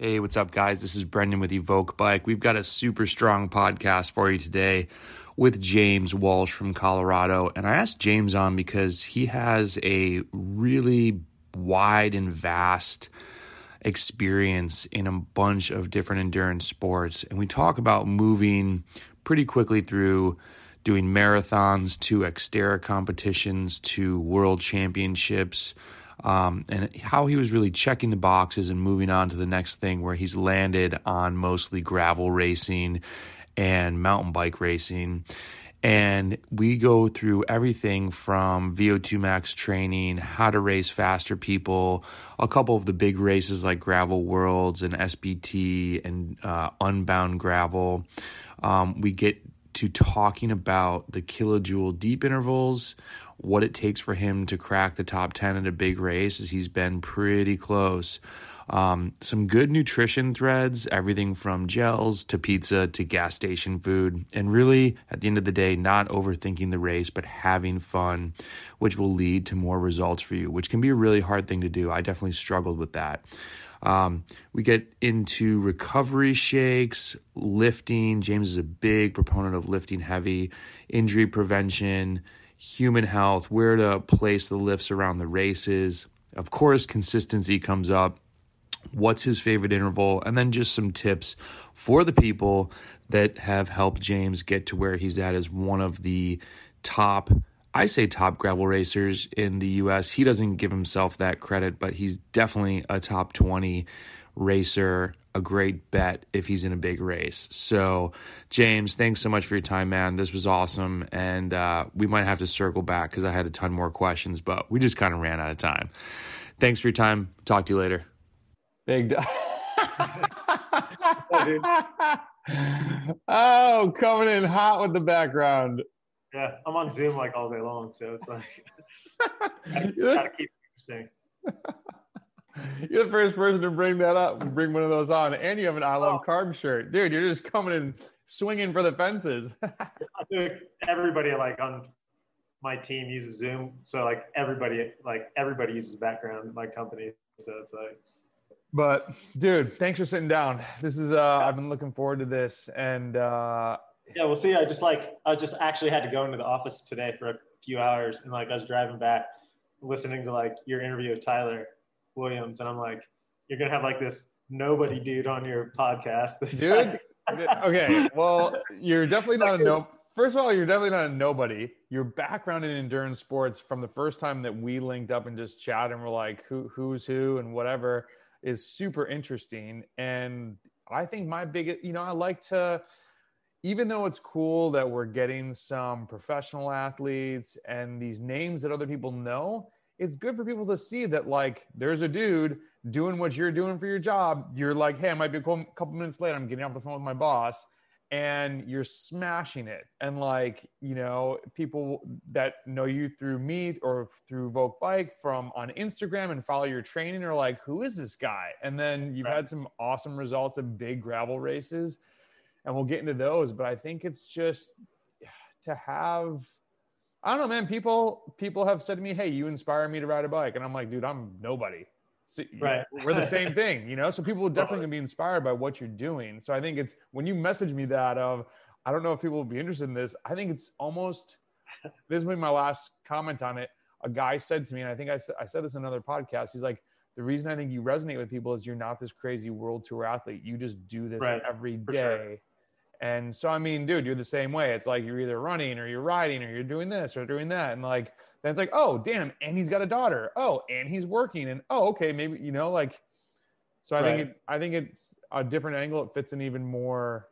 Hey, what's up, guys? This is Brendan with Evoke Bike. We've got a super strong podcast for you today with James Walsh from Colorado. And I asked James on because he has a really wide and vast experience in a bunch of different endurance sports. And we talk about moving pretty quickly through doing marathons to Xterra competitions to world championships um, and how he was really checking the boxes and moving on to the next thing where he's landed on mostly gravel racing and mountain bike racing. And we go through everything from VO2 max training, how to race faster people, a couple of the big races like Gravel Worlds and SBT and uh, Unbound Gravel. Um, we get to talking about the kilojoule deep intervals, what it takes for him to crack the top 10 at a big race, as he's been pretty close. Um, some good nutrition threads, everything from gels to pizza to gas station food. And really, at the end of the day, not overthinking the race, but having fun, which will lead to more results for you, which can be a really hard thing to do. I definitely struggled with that. Um, we get into recovery shakes, lifting. James is a big proponent of lifting heavy, injury prevention, human health, where to place the lifts around the races. Of course, consistency comes up. What's his favorite interval? And then just some tips for the people that have helped James get to where he's at as one of the top I say top gravel racers in the US. He doesn't give himself that credit, but he's definitely a top 20 racer, a great bet if he's in a big race. So, James, thanks so much for your time, man. This was awesome. And uh, we might have to circle back because I had a ton more questions, but we just kind of ran out of time. Thanks for your time. Talk to you later. Big. oh, coming in hot with the background. Yeah, I'm on Zoom like all day long, so it's like gotta, keep interesting. You're the first person to bring that up, bring one of those on, and you have an I love oh. carb shirt, dude. You're just coming and swinging for the fences. everybody like on my team uses Zoom, so like everybody like everybody uses background in my company, so it's like. But dude, thanks for sitting down. This is uh, I've been looking forward to this, and uh, yeah, we'll see. I just like I just actually had to go into the office today for a few hours, and like I was driving back, listening to like your interview with Tyler Williams, and I'm like, you're gonna have like this nobody dude on your podcast, this dude. okay, well, you're definitely not a no. First of all, you're definitely not a nobody. Your background in endurance sports from the first time that we linked up and just chatted and we're like, who who's who and whatever is super interesting. And I think my biggest, you know, I like to even though it's cool that we're getting some professional athletes and these names that other people know, it's good for people to see that like there's a dude doing what you're doing for your job. You're like, hey, I might be a couple minutes late. I'm getting off the phone with my boss, and you're smashing it. And like, you know, people that know you through Meet or through Evoke Bike from on Instagram and follow your training are like, who is this guy? And then you've right. had some awesome results in big gravel races and we'll get into those. But I think it's just to have. I don't know, man. People people have said to me, "Hey, you inspire me to ride a bike," and I'm like, "Dude, I'm nobody." So, right. we're the same thing, you know. So people are definitely gonna be inspired by what you're doing. So I think it's when you message me that of, I don't know if people will be interested in this. I think it's almost. This will be my last comment on it. A guy said to me, and I think I said I said this in another podcast. He's like, the reason I think you resonate with people is you're not this crazy world tour athlete. You just do this right. every day. Sure. And so, I mean, dude, you're the same way. It's like you're either running or you're riding or you're doing this or doing that. And like, then it's like, oh, damn. And he's got a daughter. Oh, and he's working. And oh, okay, maybe, you know, like, so I right. think, it, I think it's a different angle. It fits in even more,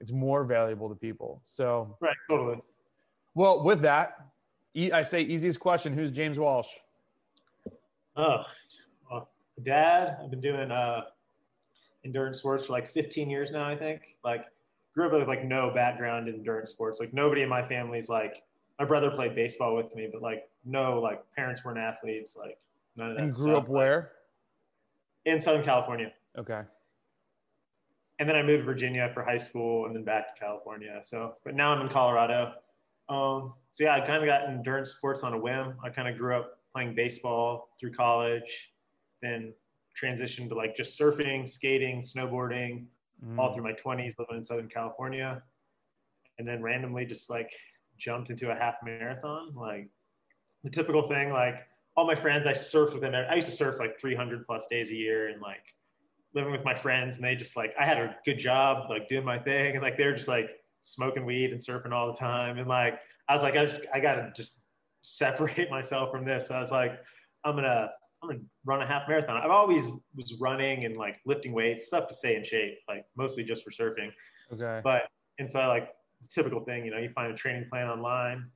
it's more valuable to people. So, right, totally. Well, with that, I say easiest question Who's James Walsh? Oh, well, dad. I've been doing uh, endurance sports for like 15 years now, I think. Like, grew up with like no background in endurance sports. Like nobody in my family's like my brother played baseball with me, but like no like parents weren't athletes. Like none of that. And grew stuff. up where? In Southern California. Okay. And then I moved to Virginia for high school and then back to California. So, but now I'm in Colorado. Um, so yeah, I kind of got endurance sports on a whim. I kind of grew up playing baseball through college, then transitioned to like just surfing, skating, snowboarding, Mm. all through my 20s, living in Southern California, and then randomly just like jumped into a half marathon, like the typical thing. Like all my friends, I surfed with them. I used to surf like 300 plus days a year, and like living with my friends, and they just like I had a good job, like doing my thing, and like they're just like smoking weed and surfing all the time, and like I was like I just I gotta just separate myself from this. So I was like I'm gonna I'm gonna run a half marathon. I've always was running and like lifting weights, stuff to stay in shape, like mostly just for surfing. Okay. But and so I like the typical thing, you know, you find a training plan online,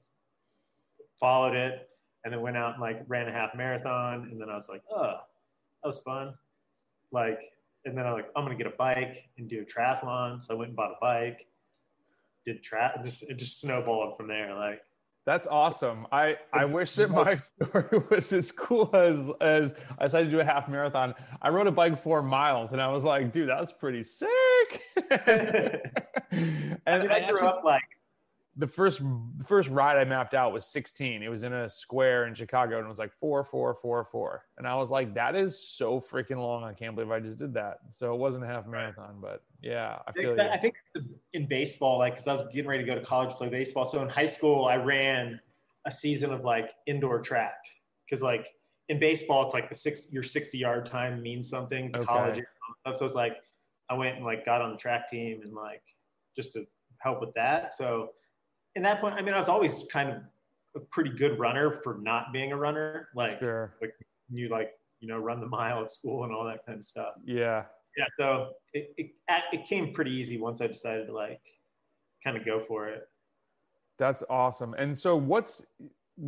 followed it, and then went out and like ran a half marathon, and then I was like, oh, that was fun. Like, and then I was like, I'm gonna get a bike and do a triathlon. So I went and bought a bike, did tra just it just snowballed from there. Like That's awesome. I, I wish that my story was as cool as as I decided to do a half marathon. I rode a bike four miles and I was like, dude, that's pretty sick. and I, mean, I grew actually- up like the first the first ride I mapped out was 16. It was in a square in Chicago and it was like four, four, four, four. And I was like, that is so freaking long. I can't believe I just did that. So it wasn't a half marathon, but yeah, I I feel think, I think in baseball, like, because I was getting ready to go to college to play baseball. So in high school, I ran a season of like indoor track because like in baseball, it's like the six your 60 yard time means something. Okay. College stuff. So it's like I went and like got on the track team and like just to help with that. So in that point, I mean, I was always kind of a pretty good runner for not being a runner. Like Sure. you like you know run the mile at school and all that kind of stuff Yeah. yeah so it, it it came pretty easy once i decided to like kind of go for it That's awesome. And so, what's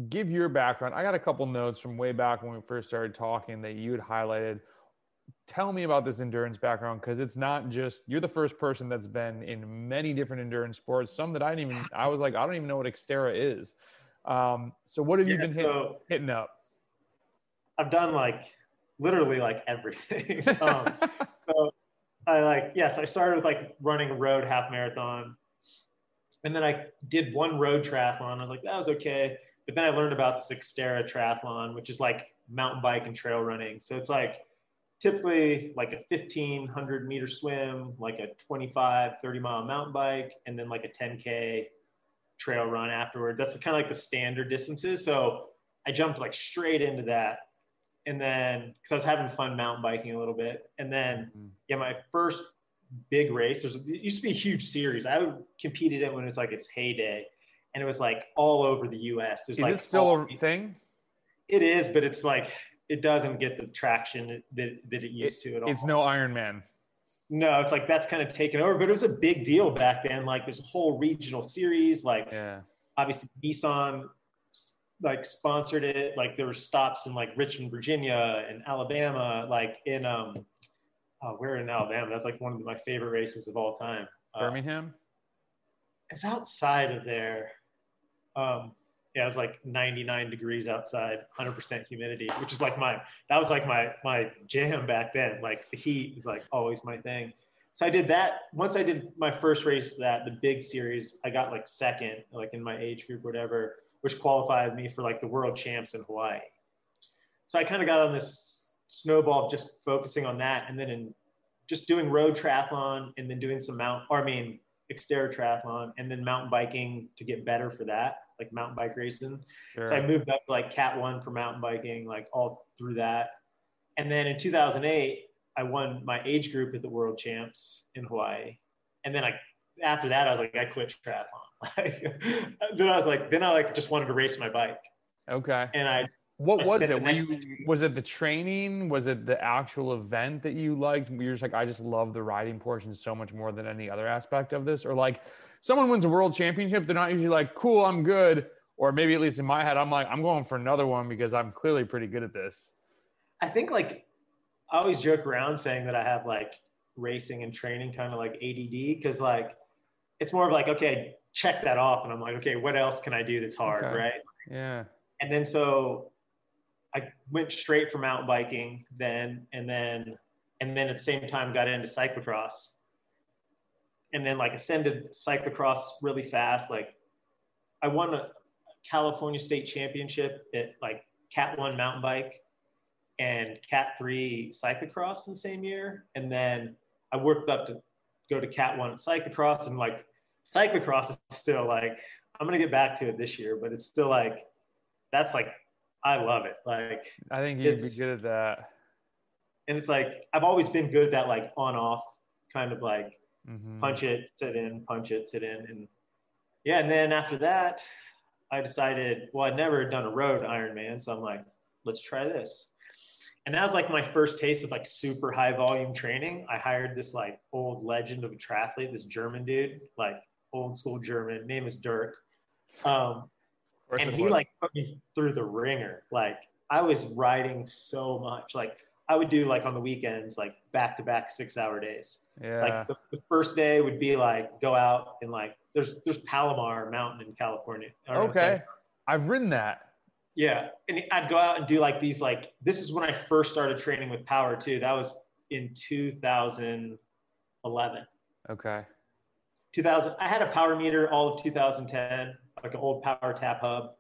give your background? I got a couple notes from way back when we first started talking that you had highlighted. Tell me about this endurance background because it's not just you're the first person that's been in many different endurance sports. Some that I didn't even I was like I don't even know what Xterra is. Um, so what have you been hit, so hitting up? i've done like literally like everything um, so i like yes i started with like running a road half marathon and then i did one road triathlon i was like that was okay but then i learned about this xterra triathlon which is like mountain bike and trail running so it's like typically like a 1500 meter swim like a 25 30 mile mountain bike and then like a 10k trail run afterwards that's kind of like the standard distances so i jumped like straight into that and then because I was having fun mountain biking a little bit, and then Mhm. yeah, my first big race. There's it used to be a huge series. I would competed in when it's like its heyday, and it was like all over the U.S. There's Is like it still all- a thing? It is, but it's like it doesn't get the traction that that it used to at all. It's no Ironman. no, it's like that's kind of taken over. But it was a big deal back then. Like there's a whole regional series. Like Yeah. obviously Nissan like sponsored it. Like there were stops in like Richmond, Virginia and Alabama, like in um uh, where in Alabama. That's like one of my favorite races of all time. Uh, Birmingham. it's outside of there. Um it was like 99 degrees outside, 100% humidity, which is like my that was like my my jam back then. Like the heat is like always my thing. So I did that. Once I did my first race, that the big series, I got like second, like in my age group, whatever, which qualified me for like the world champs in Hawaii. So I kind of got on this snowball, of just focusing on that, and then in just doing road triathlon, and then doing some mount, or I mean, Xterra triathlon, and then mountain biking to get better for that, like mountain bike racing. Sure. So I moved up to like Cat One for mountain biking, like all through that. And then in 2008, I won my age group at the World Champs in Hawaii. And then I, after that, I was like, I quit triathlon. Like, then I was like, then I like just wanted to race my bike, okay. and I What was it? Were you, was it the training? Was it the actual event that you liked? You're just like, I just love the riding portion so much more than any other aspect of this. Or like, someone wins a world championship, they're not usually like, cool, I'm good. Or maybe at least in my head, I'm like, I'm going for another one because I'm clearly pretty good at this. I think like I always joke around saying that I have like racing and training kind of like ADD because like it's more of like okay check that off and I'm like okay what else can I do that's hard Okay. right Yeah. and then so I went straight for mountain biking then and then and then at the same time got into cyclocross. And then like ascended cyclocross really fast like I won a California state championship at like cat one mountain bike and Cat three cyclocross in the same year, and then I worked up to go to Cat one cyclocross, and like cyclocross is still like I'm gonna get back to it this year, but it's still like that's like I love it. Like I think you'd be good at that. And it's like I've always been good at that like on off kind of like Mhm. punch it, sit in, punch it, sit in, and yeah. And then after that, I decided, well, I'd never done a road Ironman, so I'm like, let's try this. And that was like my first taste of like super high volume training. I hired this like old legend of a triathlete, this German dude, like old school German, name is Dirk. Um, And he like put me through the ringer. Like I was riding so much. Like I would do like on the weekends, like back to back six hour days. yeah. Like the, the first day would be like go out and like there's there's Palomar Mountain in California. Okay. I've ridden that. Yeah, and I'd go out and do like these like this is when I first started training with power too. That was in 2011. Okay. 2000 i had a power meter all of 2010 like an old PowerTap hub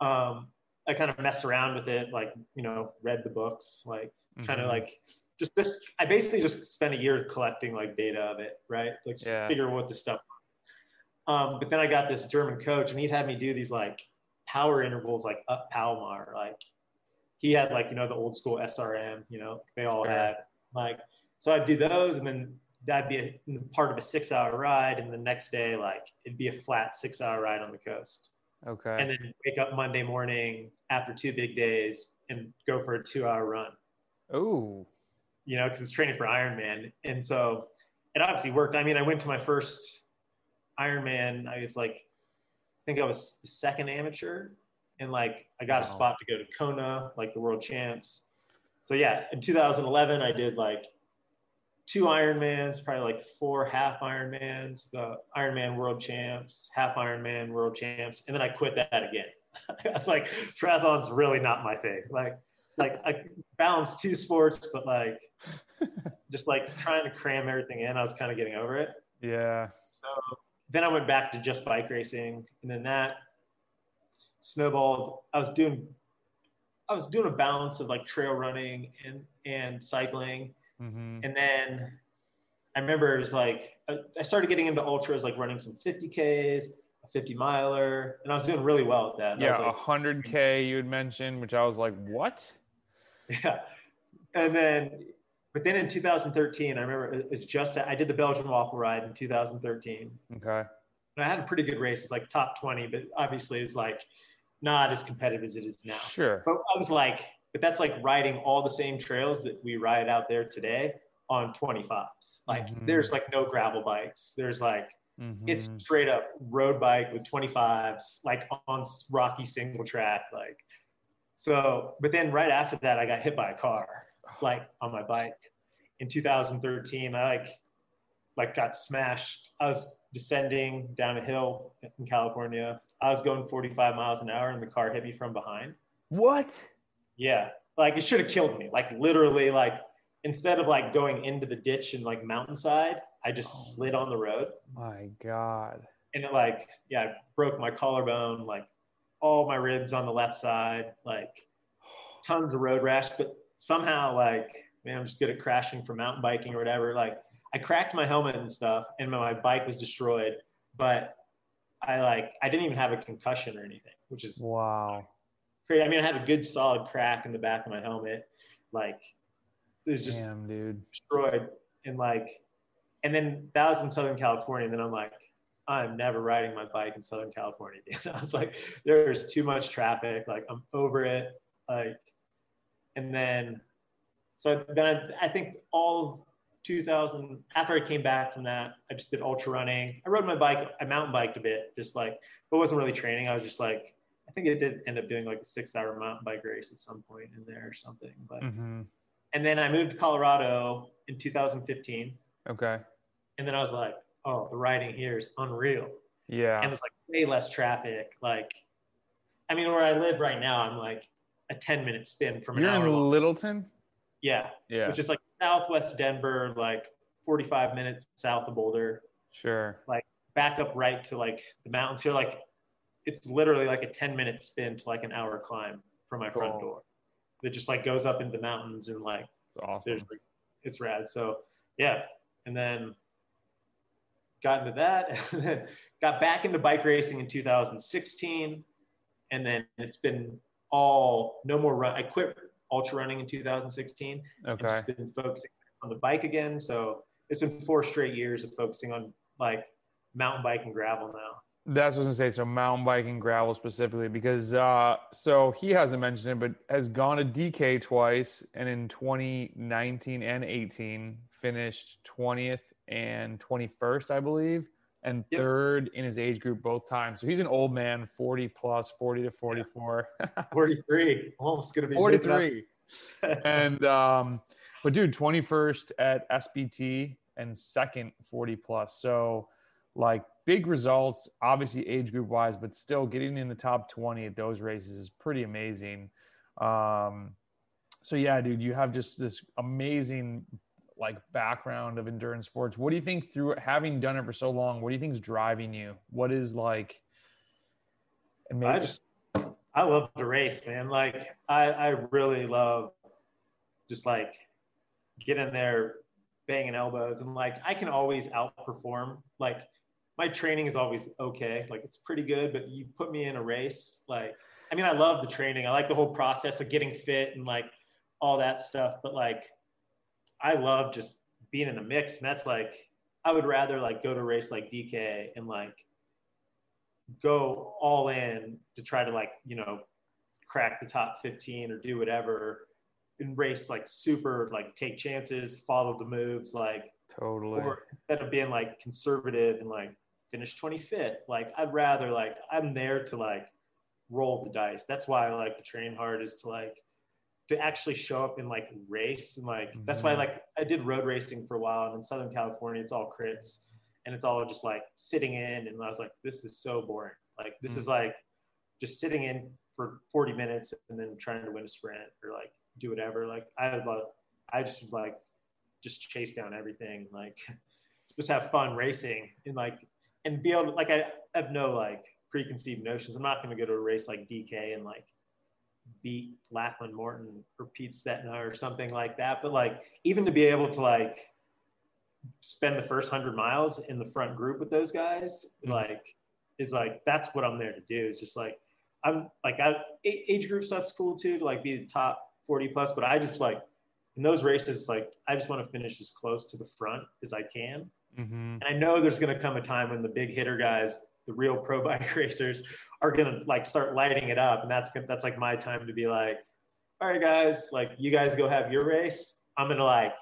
um, i kind of messed around with it like you know read the books like kind of like just this i basically just spent a year collecting like data of it right like just Yeah. figure what the stuff um, but then i got this german coach and he'd had me do these like power intervals like up Palomar. like he had like you know the old school srm you know they all Sure. had like so i'd do those and then that'd be a, part of a six hour ride and the next day like it'd be a flat six hour ride on the coast. Okay. and then wake up monday morning after two big days and go for a two hour run. Ooh. you know because it's training for ironman. And so it obviously worked. I mean i went to my first ironman i was like i think i was the second amateur. And like i got a spot to go to kona like the world champs. So yeah in 2011 i did like two Ironmans, probably like four half Ironmans, the Ironman World Champs, half Ironman World Champs, and then I quit that again. I was like, triathlon's really not my thing. Like, like I balance two sports, but like, just like trying to cram everything in, I was kind of getting over it. Yeah. So then I went back to just bike racing, and then that snowballed. I was doing, I was doing a balance of like trail running and and cycling, Mm-hmm. and then I remember it was like I started getting into ultras, like running some 50ks, a 50 miler, and I was doing really well at that. And Yeah, like, hundred K you had mentioned, which I was like, what? Yeah. And then, but then in 2013, I remember it- it's just, I did the Belgian waffle ride in 2013. Okay. And I had a pretty good race. It's like top 20, but obviously it was like not as competitive as it is now. Sure. But I was like, but that's like riding all the same trails that we ride out there today on 25s. Like Mhm. there's like no gravel bikes. There's like, it's Mhm. straight up road bike with 25s, like on rocky single track. Like, so, but then right after that, I got hit by a car, like on my bike in 2013. I like, like got smashed. I was descending down a hill in California. I was going 45 miles an hour and the car hit me from behind. what? Yeah. Like it should have killed me. Like literally, like instead of like going into the ditch and like mountainside, I just Oh. slid on the road My God. and it like yeah I broke my collarbone like all my ribs on the left side like tons of road rash but somehow like man i'm just good at crashing for mountain biking or whatever like i cracked my helmet and stuff and my bike was destroyed but i like i didn't even have a concussion or anything which is Wow. Crazy i mean i had a good solid crack in the back of my helmet like it was just Damn, dude. destroyed. And like and then that was in southern california and then i'm like i'm never riding my bike in southern california again. I was like there's too much traffic like i'm over it like and then so then i, I think all 2000 after i came back from that i just did ultra running. I rode my bike i mountain biked a bit just like but wasn't really training. I was just like think it did end up doing like a six hour mountain bike race at some point in there or something but Mm-hmm. and then I moved to Colorado in 2015. Okay. And then I was like, oh, the riding here is unreal. Yeah. And it's like way less traffic. Like, I mean, where I live right now, I'm like a 10 minute spin from an You're hour. in long. Littleton? yeah, Yeah. Which is like southwest Denver, like 45 minutes south of Boulder, Sure. Like back up right to like the mountains here. Like, it's literally like a 10 minute spin to like an hour climb from my front Cool. door. that just like goes up into the mountains and like It's awesome. like it's rad. So yeah, and then got into that, and then got back into bike racing in 2016, and then it's been all no more run. I quit ultra running in 2016. I've Okay. just been focusing on the bike again. So it's been four straight years of focusing on like mountain bike and gravel now. That's what I was gonna say. So mountain biking, gravel specifically, because uh, so he hasn't mentioned it, but has gone to DK twice, and in 2019 and 18 finished 20th and 21st, I believe, and Yep. third in his age group both times. So he's an old man, 40 plus, 40 to 44, 43, almost gonna be 43, and um, but dude, 21st at SBT and second 40 plus. So like big results, obviously age group wise, but still getting in the top 20 at those races is pretty amazing. Um, so yeah, dude, you have just this amazing like background of endurance sports. What do you think through having done it for so long? What do you think is driving you? What is like? and I just I love to race, man. Like I I really love just like get in there banging elbows and like I can always outperform. Like my training is always okay. Like it's pretty good, but you put me in a race, like I mean I love the training. I like the whole process of getting fit and like all that stuff, but like I love just being in the mix and that's like I would rather like go to a race like DK and like go all in to try to like you know crack the top 15 or do whatever and race like super like take chances follow the moves like totally. or instead of being like conservative and like finish 25th like i'd rather like i'm there to like roll the dice that's why i like to train hard is to like to actually show up and like race and like that's why Mhm. like i did road racing for a while and in southern california it's all crits and it's all just like sitting in and i was like this is so boring like this Mm. is like just sitting in for 40 minutes and then trying to win a sprint or like do whatever like i love i just like just chase down everything like just have fun racing and like and be able to like i have no like preconceived notions i'm not going to go to a race like dk and like beat Lachlan Morton or Pete Stetina or something like that. But like even to be able to like spend the first hundred miles in the front group with those guys, Mhm. like is like that's what I'm there to do. Is just like I'm like I age group stuff's cool too to like be the top 40 plus, but I just like in those races, it's like I just want to finish as close to the front as I can. Hmm And I know there's going to come a time when the big hitter guys, the real pro bike racers, are going to like start lighting it up, and that's that's like my time to be like, all right, guys, like you guys go have your race. I'm gonna like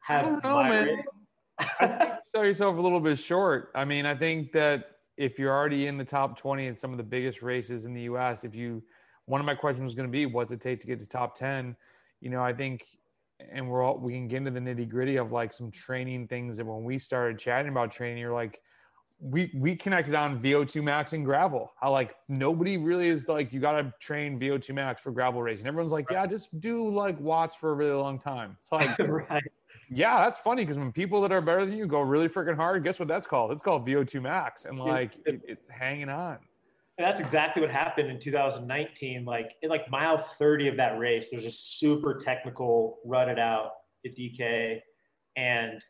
have I know, my man. race. sell yourself a little bit short. I mean, I think that if you're already in the top 20 in some of the biggest races in the US, if you, one of my questions was going to be, what's it take to get to top 10? You know, I think, and we're all, we can get into the nitty gritty of like some training things And when we started chatting about training, you're like, we, we connected on VO2 max and gravel. How like nobody really is like, you got to train VO2 max for gravel racing. Everyone's like, yeah, just do like watts for a really long time. It's like, right. yeah, that's funny because when people that are better than you go really freaking hard, guess what that's called? It's called VO2 max, and like it, it's hanging on. That's exactly what happened in 2019. Like in like mile 30 of that race, there's a super technical rut it out at DK, and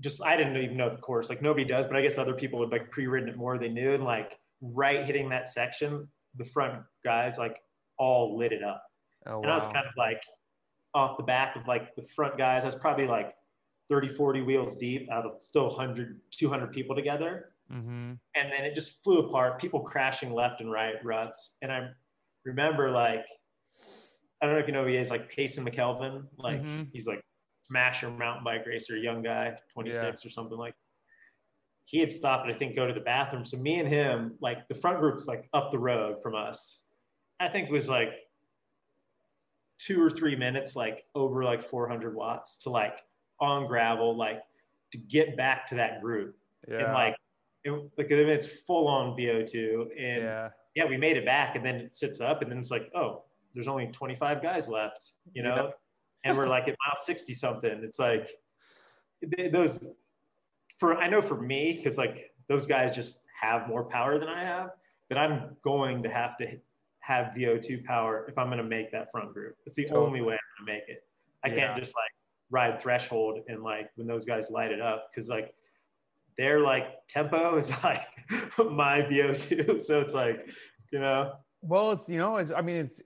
just I didn't even know the course. Like nobody does, but I guess other people had like pre-written it more. They knew, and like right hitting that section, the front guys like all lit it up, Oh and I was kind of like off the back of like the front guys. I was probably like 30, 40 wheels deep out of still 100, 200 people together mm-hmm. and then it just flew apart people crashing left and right ruts and i remember like i don't know if you know who he is like Payson McElveen like Mhm. he's like smasher mountain bike racer young guy 26 Yeah. or something like he had stopped and i think go to the bathroom so me and him like the front group's like up the road from us i think it was like two or three minutes like over like 400 watts to like on gravel like to get back to that group yeah, and like it, like it's full on VO2 and yeah. yeah, we made it back and then it sits up and then it's like oh there's only 25 guys left you know and we're like at mile 60 something it's like th- those for I know for me because like those guys just have more power than I have but I'm going to have to have VO2 power if I'm going to make that front group. It's the Totally. only way I'm going to make it. I Yeah. can't just like ride threshold and like when those guys light it up because like their like tempo is like my VO2. So it's like, you know, Well, it's you know, it's I mean, it's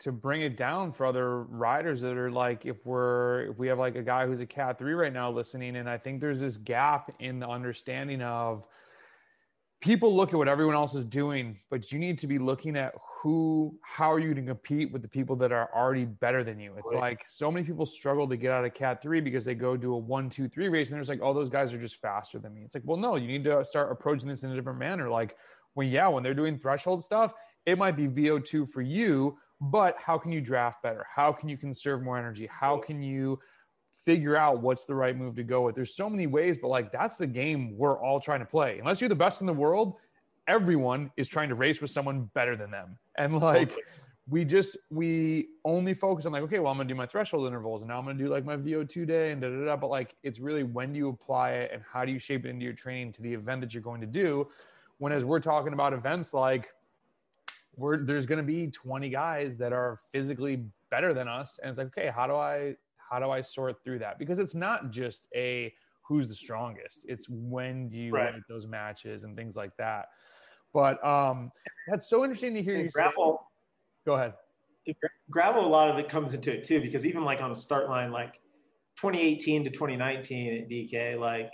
to bring it down for other riders that are like, if we're if we have like a guy who's a cat three right now listening, and I think there's this gap in the understanding of people look at what everyone else is doing, but you need to be looking at who, how are you going to compete with the people that are already better than you? It's Right. like so many people struggle to get out of cat three because they go do a one, two, three race, and there's like, oh, those guys are just faster than me. It's like, well, no, you need to start approaching this in a different manner. Like, when yeah, when they're doing threshold stuff, it might be VO2 for you, but how can you draft better? How can you conserve more energy? How can you figure out what's the right move to go with? There's so many ways, but like that's the game we're all trying to play. Unless you're the best in the world, everyone is trying to race with someone better than them. And like we just we only focus on like, okay, well, I'm gonna do my threshold intervals and now I'm gonna do like my VO2 day and da da da. But like it's really when do you apply it and how do you shape it into your training to the event that you're going to do? When as we're talking about events like we're there's going to be 20 guys that are physically better than us and it's like okay how do i how do i sort through that because it's not just a who's the strongest it's when do you Right. those matches and things like that but um that's so interesting to hear you say- gravel, go ahead gravel, a lot of it comes into it too, because even like on the start line, like 2018 to 2019 at DK, like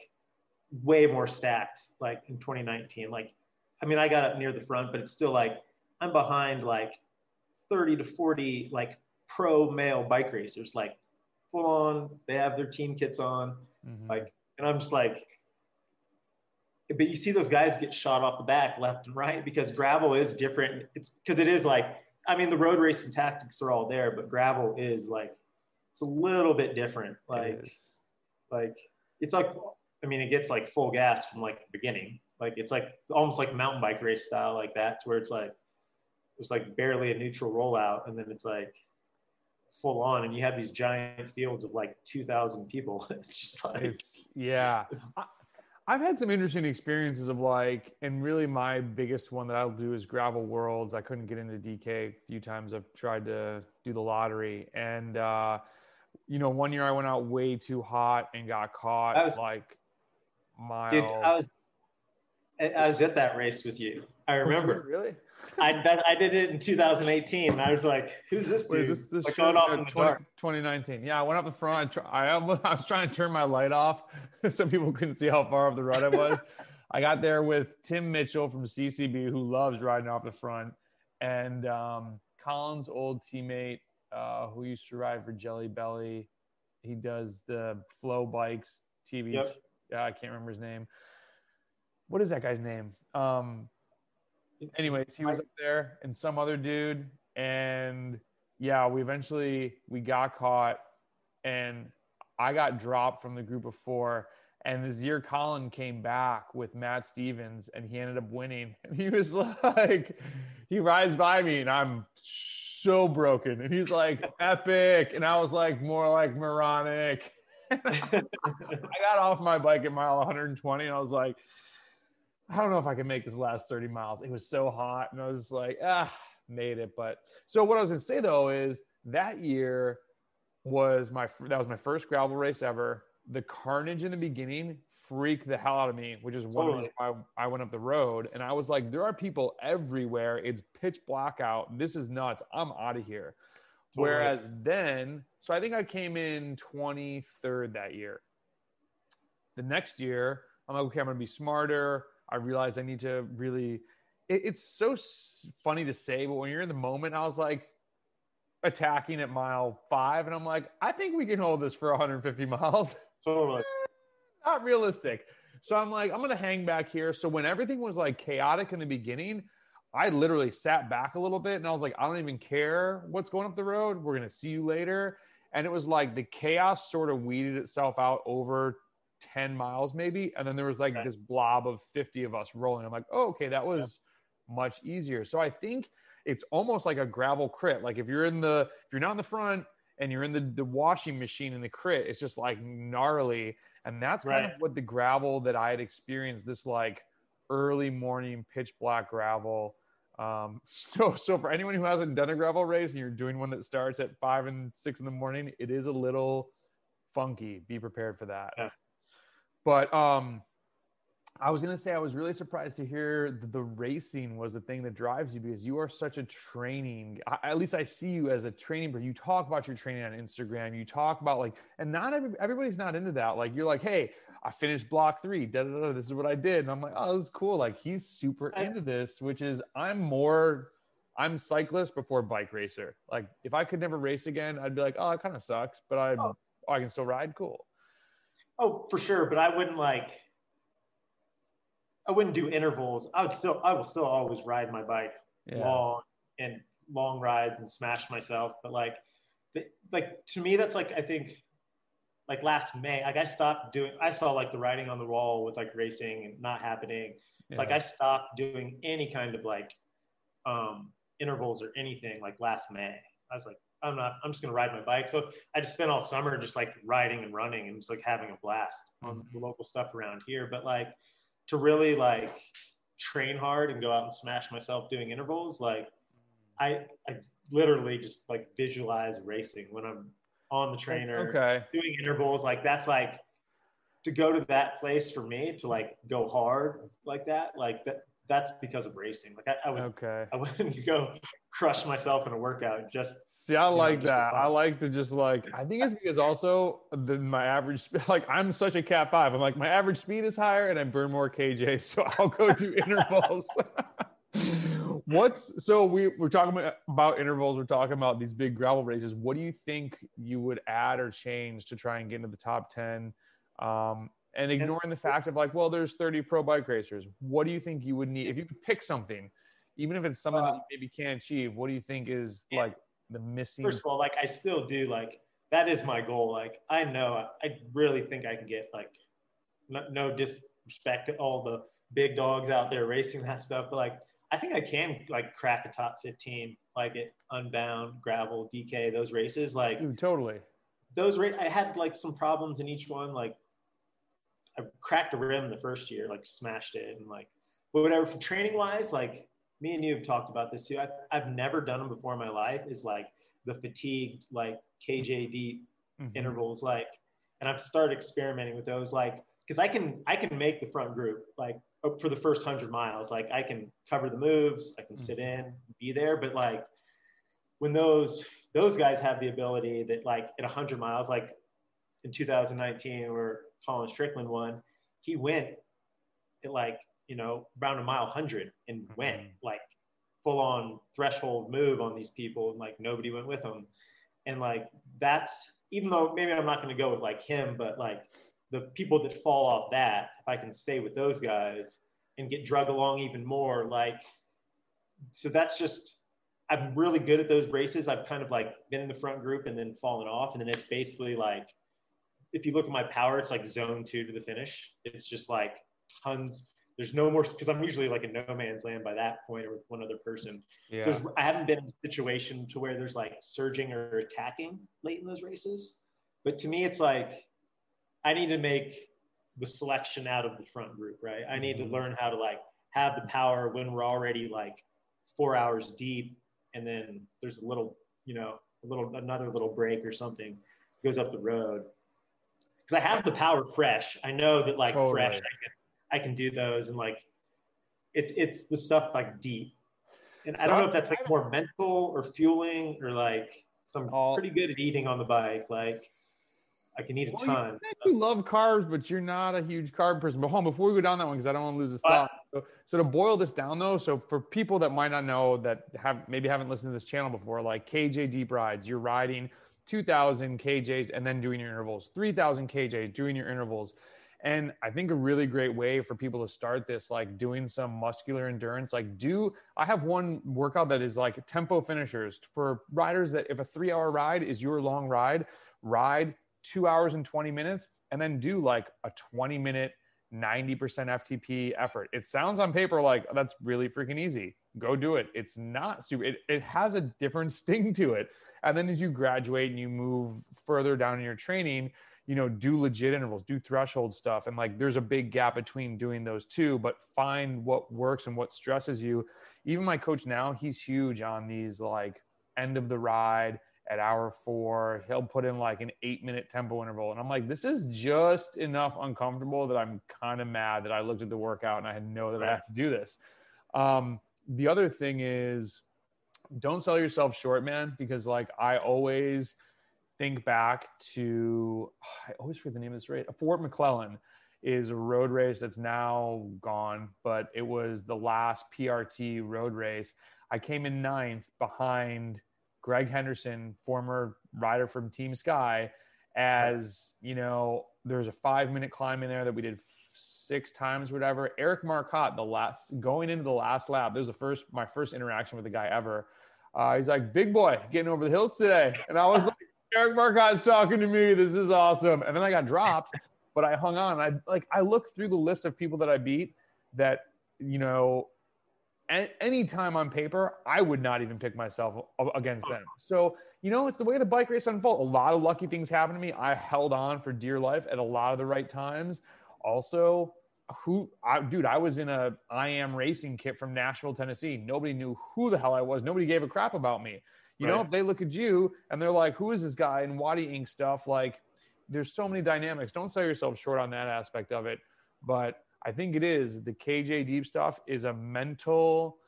way more stacked, like in 2019. Like, I mean, I got up near the front, but it's still like I'm behind like 30 to 40 like pro male bike racers, like full on. They have their team kits on, Mhm. like, and I'm just like, but you see those guys get shot off the back left and right because gravel is different. It's because it is like, I mean, the road racing tactics are all there, but gravel is like, it's a little bit different. Like, is. like it's like, I mean, it gets like full gas from like the beginning. Like it's like it's almost like mountain bike race style, like that, to where it's like it's like barely a neutral rollout, and then it's like full on, and you have these giant fields of like 2,000 people. It's just like it's yeah it's- I, i've had some interesting experiences of like and really my biggest one that i'll do is gravel worlds i couldn't get into dk a few times i've tried to do the lottery and uh you know one year i went out way too hot and got caught I was- like mile Dude, I was I I was at that race with you. I remember. really I that, I did it in 2018. I was like, "Who's this dude?" Wait, is this this like going off uh, in the 20 dark. 2019 yeah i went up the front I, tr- I, almost, I was trying to turn my light off so people couldn't see how far off the road i was i got there with tim mitchell from ccb who loves riding off the front and um, colin's old teammate uh, who used to ride for jelly belly he does the flow bikes tv Yep. yeah i can't remember his name what is that guy's name um, anyways, he was up there and some other dude, and yeah, we eventually we got caught, and I got dropped from the group of four. And this year, Colin came back with Matt Stevens, and he ended up winning. And he was like, he rides by me, and I'm so broken, and he's like, epic, and I was like, more like moronic. I got off my bike at mile 120, and I was like, I don't know if I can make this last 30 miles. It was so hot, and I was like, ah, made it. But so what I was gonna say though is that year was my that was my first gravel race ever. The carnage in the beginning freaked the hell out of me, which is one reason why I went up the road. And I was like, there are people everywhere. It's pitch black out. This is nuts. I'm out of here. Totally. Whereas then, so I think I came in 23rd that year. The next year, I'm like, okay, I'm gonna be smarter. I realized I need to really. It, it's so funny to say, but when you're in the moment, I was like attacking at mile five, and I'm like, I think we can hold this for 150 miles. totally. Eh, not realistic. So I'm like, I'm gonna hang back here. So when everything was like chaotic in the beginning, I literally sat back a little bit and I was like, I don't even care what's going up the road. We're gonna see you later. And it was like the chaos sort of weeded itself out over 10 miles, maybe. And then there was like Okay. this blob of 50 of us rolling. I'm like, oh, okay, that was much easier. So I think it's almost like a gravel crit. Like if you're in the if you're not in the front and you're in the, the washing machine in the crit, it's just like gnarly. And that's kind of what the gravel that I had experienced this like early morning pitch black gravel Um, so, so for anyone who hasn't done a gravel race and you're doing one that starts at five and six in the morning, it is a little funky. Be prepared for that. Yeah. But um, I was gonna say I was really surprised to hear the racing was the thing that drives you because you are such a training. I, at least I see you as a training, but you talk about your training on Instagram. You talk about like, and not every, everybody's not into that. Like you're like, hey, I finished block three. Da, da, da, this is what I did, and I'm like, oh, this is cool. Like he's super into this, which is I'm more. I'm cyclist before bike racer. Like if I could never race again, I'd be like, oh, it kind of sucks, but I, Oh. oh, I can still ride. Cool. Oh, for sure. But I wouldn't like. I wouldn't do intervals. I would still. I will still always ride my bike long and long rides and smash myself. But like, the, like to me, that's like I think, like last May, like I stopped doing. I saw like the writing on the wall with like racing and not happening. It's like I stopped doing any kind of like um, intervals or anything like last May. I was like, I'm not. I'm just gonna ride my bike. So I just spent all summer just like riding and running and just like having a blast on mm-hmm. the local stuff around here. But like to really like train hard and go out and smash myself doing intervals, like mm. I I literally just like visualize racing when I'm on the trainer Okay. doing intervals. Like that's like to go to that place for me to like go hard like that. Like that that's because of racing. Like I, I would Okay. I wouldn't go crush myself in a workout just See, I like for that. I like to just like. I think it's because also the, my average sp- like I'm such a cat five. I'm like my average speed is higher and I burn more kj, so I'll go do intervals. What's so we we're talking about, about intervals. We're talking about these big gravel races. What do you think you would add or change to try and get into the top ten? Um, and ignoring the fact of like, well, there's 30 pro bike racers. What do you think you would need if you could pick something, even if it's something that uh, you maybe can't achieve? What do you think is Yeah. like the missing? first of all, like I still do like that is my goal. Like I know I really think I can get like no, no disrespect to all the big dogs out there racing that stuff, but like I think I can like crack a top 15 like at Unbound, Gravel, DK, those races. Like Dude, totally. those ra- I had like some problems in each one. Like I cracked a rim the first year, like smashed it, and like but whatever. For training wise, like me and you have talked about this too. I've I've never done them before in my life. Is like the fatigued like KJ deep Mhm. intervals, like, and I've started experimenting with those, like, because I can I can make the front group like for the first hundred miles. Like I can cover the moves, I can sit in, be there, but like when those those guys have the ability that like at 100 miles like in 2019 where colin strickland won he went at like you know around a mile 100 and went Mhm. like full on threshold move on these people and like nobody went with him and like that's even though maybe i'm not going to go with like him but like the people that fall off that if i can stay with those guys and get drug along even more like so that's just I'm really good at those races. I've kind of like been in the front group and then fallen off. And then it's basically like, if you look at my power, it's like zone two to the finish. It's just like tons. There's no more, because I'm usually like in no man's land by that point or with one other person. Yeah. So I haven't been in a situation to where there's like surging or attacking late in those races. But to me, it's like, I need to make the selection out of the front group, right? I need to Mhm. learn how to like have the power when we're already like four hours deep and then there's a little, you know, a little another little break or something goes up the road. Because I have the power fresh. I know that like Totally. fresh, I can I can do those and like it's it's the stuff like deep. And I don't know if that's like more mental or fueling or like some pretty good at eating on the bike. Like I can eat a Well, ton. You, you love carbs, but you're not a huge carb person. But hold on, before we go down that one, because I don't want to lose this thought. So, so to boil this down though, so for people that might not know that have maybe haven't listened to this channel before, like KJ deep rides, you're riding 2,000 KJs and then doing your intervals, 3,000 KJs doing your intervals. And I think a really great way for people to start this, like doing some muscular endurance, like do, I have one workout that is like tempo finishers for riders that if a three hour ride is your long ride, ride two hours and 20 minutes and then do like a 20 minute 90% FTP effort. It sounds on paper like that's really freaking easy. Go do it. It's not super, it, it has a different sting to it. And then as you graduate and you move further down in your training, you know, do legit intervals, do threshold stuff. And like there's a big gap between doing those two, but find what works and what stresses you. Even my coach now, he's huge on these like end of the ride at hour four. He'll put in like an eight minute tempo interval. And I'm like, this is just enough uncomfortable that I'm kind of mad that I looked at the workout and I had know that I have to do this. Um, the other thing is don't sell yourself short, man, because like I always – think back to I always forget the name of this race. Fort McClellan is a road race that's now gone, but it was the last PRT road race. I came in ninth behind Greg Henderson, former rider from Team Sky, as you know, there's a five minute climb in there that we did six times, whatever. Eric Marcotte, the last going into the last lap, this was the first my first interaction with the guy ever. Uh, he's like, "Big boy, getting over the hills today," and I was like, Eric Marcotte's talking to me. This is awesome. And then I got dropped, but I hung on. I like I looked through the list of people that I beat that, you know, any time on paper, I would not even pick myself against them. So, you know, it's the way the bike race unfolded. A lot of lucky things happened to me. I held on for dear life at a lot of the right times. Also, who I dude, I was in a I am racing kit from Nashville, Tennessee. Nobody knew who the hell I was. Nobody gave a crap about me. You right. know, if they look at you and they're like, who is this guy and Wadi Ink stuff, like there's so many dynamics. Don't sell yourself short on that aspect of it. But I think it is the KJ deep stuff is a mental,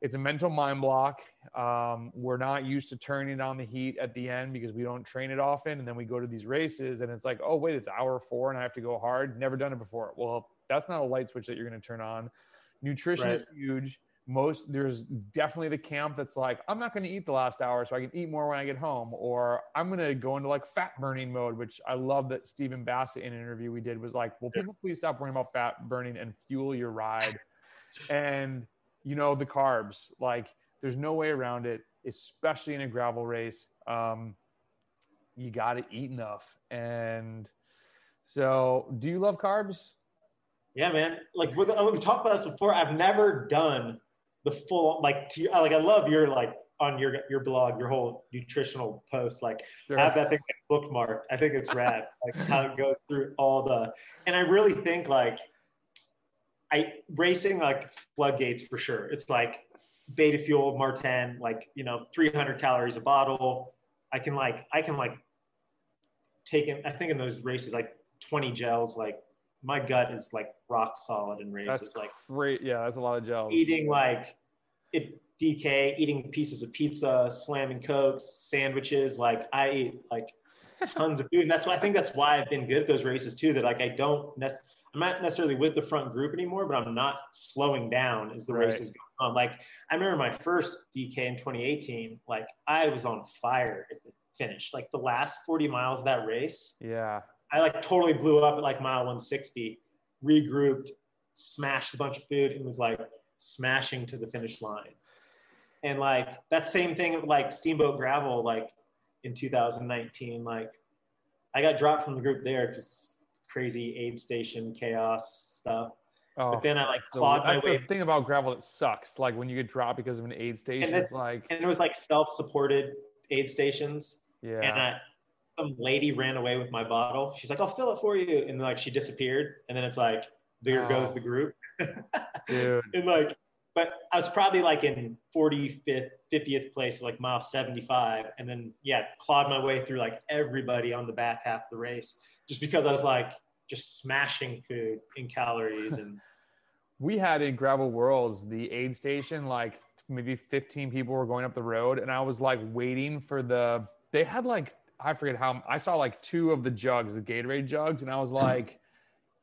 it's a mental mind block. Um, we're not used to turning on the heat at the end because we don't train it often. And then we go to these races and it's like, oh, wait, it's hour four and I have to go hard. Never done it before. Well, that's not a light switch that you're going to turn on. Nutrition right. is huge most there's definitely the camp that's like i'm not going to eat the last hour so i can eat more when i get home or i'm going to go into like fat burning mode which i love that stephen bassett in an interview we did was like will people please stop worrying about fat burning and fuel your ride and you know the carbs like there's no way around it especially in a gravel race um, you got to eat enough and so do you love carbs yeah, man. Like with, we talked about this before. I've never done the full like to like I love your like on your your blog your whole nutritional post like sure. have that thing bookmarked. I think it's rad like how it goes through all the and I really think like I racing like floodgates for sure. It's like beta fuel Maurten like you know 300 calories a bottle. I can like I can like take in I think in those races like 20 gels like my gut is like rock solid in races. That's like great. Yeah, that's a lot of gels. Eating like it DK, eating pieces of pizza, slamming cokes, sandwiches. Like I eat like tons of food, and that's why I think that's why I've been good at those races too. That like I don't nec- I'm not necessarily with the front group anymore, but I'm not slowing down as the right. race is going on. Like I remember my first DK in 2018. Like I was on fire at the finish. Like the last 40 miles of that race. Yeah. I like totally blew up at like mile 160, regrouped, smashed a bunch of food, and was like smashing to the finish line. And like that same thing like Steamboat Gravel, like in 2019, like I got dropped from the group there because crazy aid station chaos stuff. Oh, but then I like clawed my way. the thing about gravel that sucks. Like when you get dropped because of an aid station, it's like and it was like self-supported aid stations. Yeah. And I, some lady ran away with my bottle. She's like, I'll fill it for you. And like she disappeared. And then it's like, there oh. goes the group. Dude. and like, but I was probably like in 45th, 50th place, like mile 75. And then, yeah, clawed my way through like everybody on the back half of the race just because I was like just smashing food in calories. And we had in Gravel Worlds the aid station, like maybe 15 people were going up the road. And I was like waiting for the, they had like I forget how I saw like two of the jugs, the Gatorade jugs, and I was like,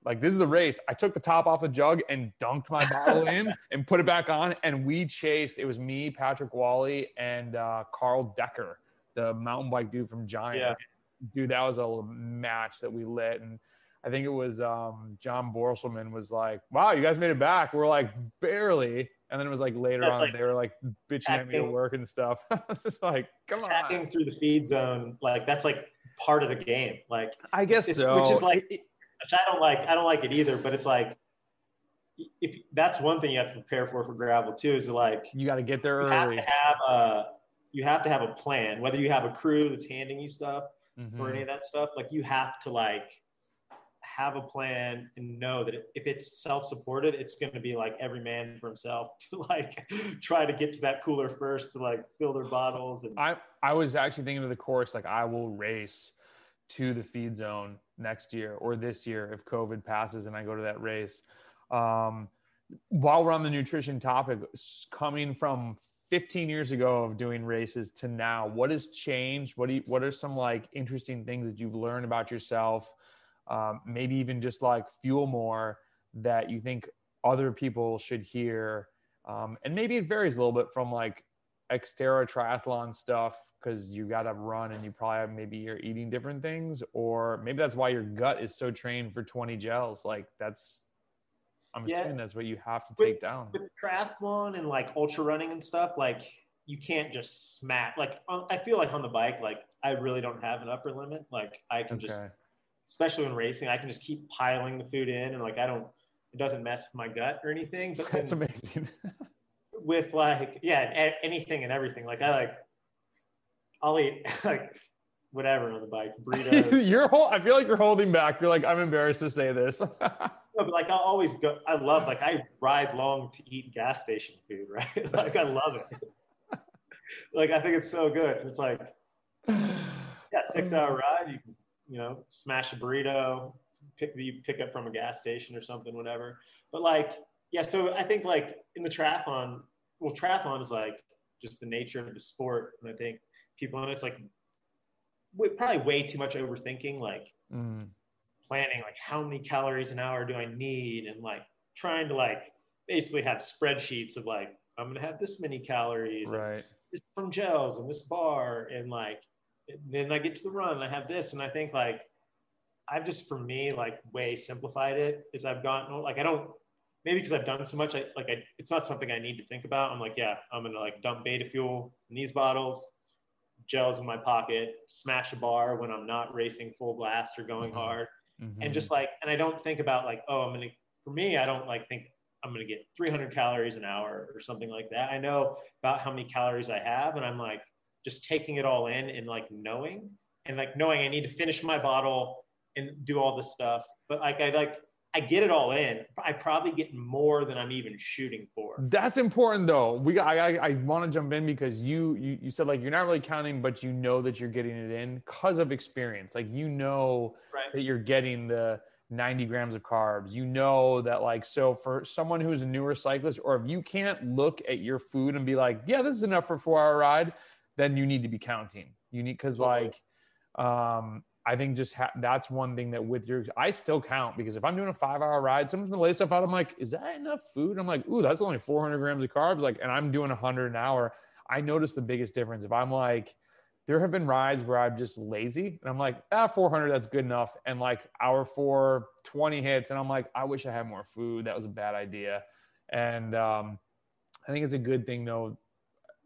like this is the race. I took the top off the jug and dunked my bottle in and put it back on, and we chased. It was me, Patrick Wally, and uh, Carl Decker, the mountain bike dude from Giant. Yeah. Dude, that was a match that we lit, and I think it was um, John Borselman was like, "Wow, you guys made it back." We're like barely, and then it was like later That's on like, they were like bitching at me at work and stuff. just like, come on. Hacking through the feed zone, like that's like part of the game. Like I guess so. Which is like, which I don't like. I don't like it either. But it's like, if that's one thing you have to prepare for for gravel too, is like you got to get there you early. Have to have a, you have to have a plan. Whether you have a crew that's handing you stuff, mm-hmm. for any of that stuff. Like you have to like have a plan and know that if it's self-supported, it's going to be like every man for himself to like try to get to that cooler first to like fill their bottles. And I I was actually thinking of the course like I will race to the feed zone next year or this year if COVID passes and I go to that race. Um, while we're on the nutrition topic, coming from 15 years ago of doing races to now, what has changed? What do you, what are some like interesting things that you've learned about yourself? Um, maybe even just like fuel more that you think other people should hear. Um, and maybe it varies a little bit from like Xterra triathlon stuff because you got to run and you probably have, maybe you're eating different things, or maybe that's why your gut is so trained for 20 gels. Like that's I'm yeah. assuming that's what you have to with, take down. With triathlon and like ultra running and stuff, like you can't just smack. Like I feel like on the bike, like I really don't have an upper limit. Like I can okay. just, especially when racing, I can just keep piling the food in, and like I don't, it doesn't mess with my gut or anything. But that's amazing. with like yeah, anything and everything. Like I like, I'll eat like whatever on the bike, burritos. you're whole, I feel like you're holding back. You're like, I'm embarrassed to say this. No, but like I'll always go. I love like I ride long to eat gas station food, right? like I love it. like I think it's so good. It's like yeah, six hour ride. You can you know smash a burrito, pick you pick up from a gas station or something, whatever. But like yeah, so I think like in the triathlon, well, triathlon is like just the nature of the sport, and I think people and it's like we probably way too much overthinking. Like mm planning like how many calories an hour do I need and like trying to like basically have spreadsheets of like I'm gonna have this many calories, right? This from gels and this bar and like then I get to the run and I have this and I think like I've just for me like way simplified it is I've gotten like I don't maybe because I've done so much I like I it's not something I need to think about. I'm like yeah I'm gonna like dump beta fuel in these bottles, gels in my pocket, smash a bar when I'm not racing full blast or going mm-hmm. hard mm-hmm. and just like and i don't think about like oh i'm gonna for me i don't like think i'm gonna get 300 calories an hour or something like that i know about how many calories i have and i'm like just taking it all in and like knowing and like knowing i need to finish my bottle and do all this stuff but like i like I get it all in. I probably get more than I'm even shooting for. That's important though. We I, I, I want to jump in because you, you you said like you're not really counting, but you know that you're getting it in because of experience. Like you know right. that you're getting the 90 grams of carbs. You know that like so for someone who's a newer cyclist, or if you can't look at your food and be like, yeah, this is enough for a four hour ride, then you need to be counting. You need because like um I think just ha- that's one thing that with your, I still count because if I'm doing a five hour ride, someone's gonna lay stuff out. I'm like, is that enough food? I'm like, ooh, that's only 400 grams of carbs. Like, and I'm doing 100 an hour. I notice the biggest difference. If I'm like, there have been rides where I'm just lazy and I'm like, ah, 400, that's good enough. And like hour four, 20 hits. And I'm like, I wish I had more food. That was a bad idea. And um, I think it's a good thing though.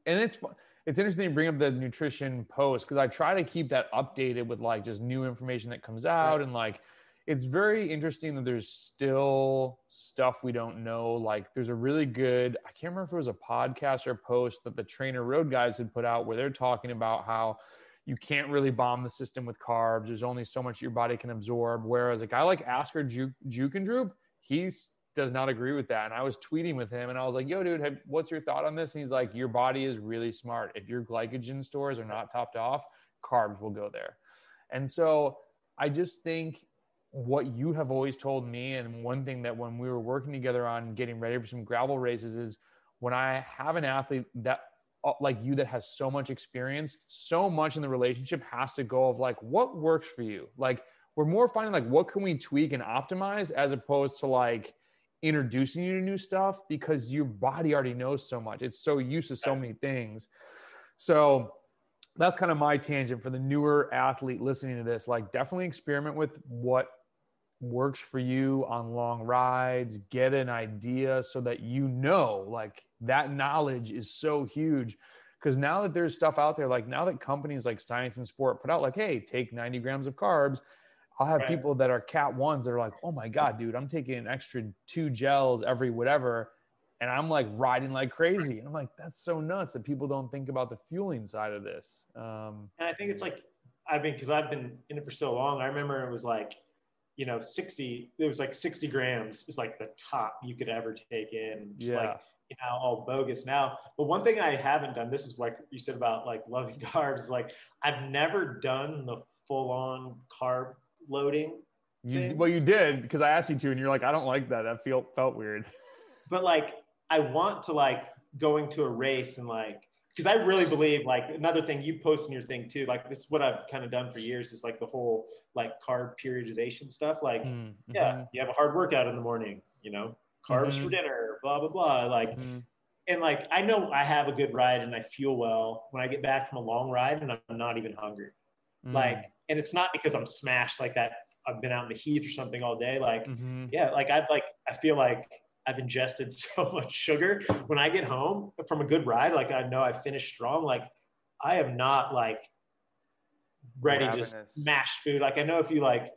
And it's, it's interesting you bring up the nutrition post because I try to keep that updated with like just new information that comes out right. and like it's very interesting that there's still stuff we don't know. Like there's a really good, I can't remember if it was a podcast or a post that the TrainerRoad guys had put out where they're talking about how you can't really bomb the system with carbs. There's only so much your body can absorb. Whereas a guy like Asker Juk- Jeukendrup, he's does not agree with that. And I was tweeting with him and I was like, yo, dude, have, what's your thought on this? And he's like, your body is really smart. If your glycogen stores are not topped off, carbs will go there. And so I just think what you have always told me, and one thing that when we were working together on getting ready for some gravel races is when I have an athlete that uh, like you that has so much experience, so much in the relationship has to go of like, what works for you? Like, we're more finding like, what can we tweak and optimize as opposed to like, introducing you to new stuff because your body already knows so much. It's so used to so many things. So that's kind of my tangent for the newer athlete listening to this. Like, definitely experiment with what works for you on long rides, get an idea so that you know, like, that knowledge is so huge. Because now that there's stuff out there, like now that companies like Science in Sport put out, like, hey, take 90 grams of carbs, I'll have right. people that are cat ones that are like, oh my God, dude, I'm taking an extra two gels every whatever. And I'm like riding like crazy. And I'm like, that's so nuts that people don't think about the fueling side of this. Um, and I think it's like, I mean, because I've been in it for so long, I remember it was like, you know, 60, it was like 60 grams was like the top you could ever take in. Just Yeah. like, you know, all bogus now. But one thing I haven't done, this is what you said about like loving carbs, like I've never done the full on carb loading You thing. well, you did because I asked you to, and you're like, I don't like that. That feel felt weird. but like I want to like going to a race and like because I really believe like another thing you post in your thing too like this is what I've kind of done for years is like the whole like carb periodization stuff like Mm-hmm. yeah you have a hard workout in the morning you know carbs Mhm. for dinner blah blah blah like Mhm. and like I know I have a good ride and I feel well when I get back from a long ride and I'm not even hungry Mm. like and it's not because I'm smashed like that I've been out in the heat or something all day like Mhm. yeah like i've like i feel like i've ingested so much sugar. When i get home from a good ride like i know i finished strong like i am not like ready to smash food. Like i know if you like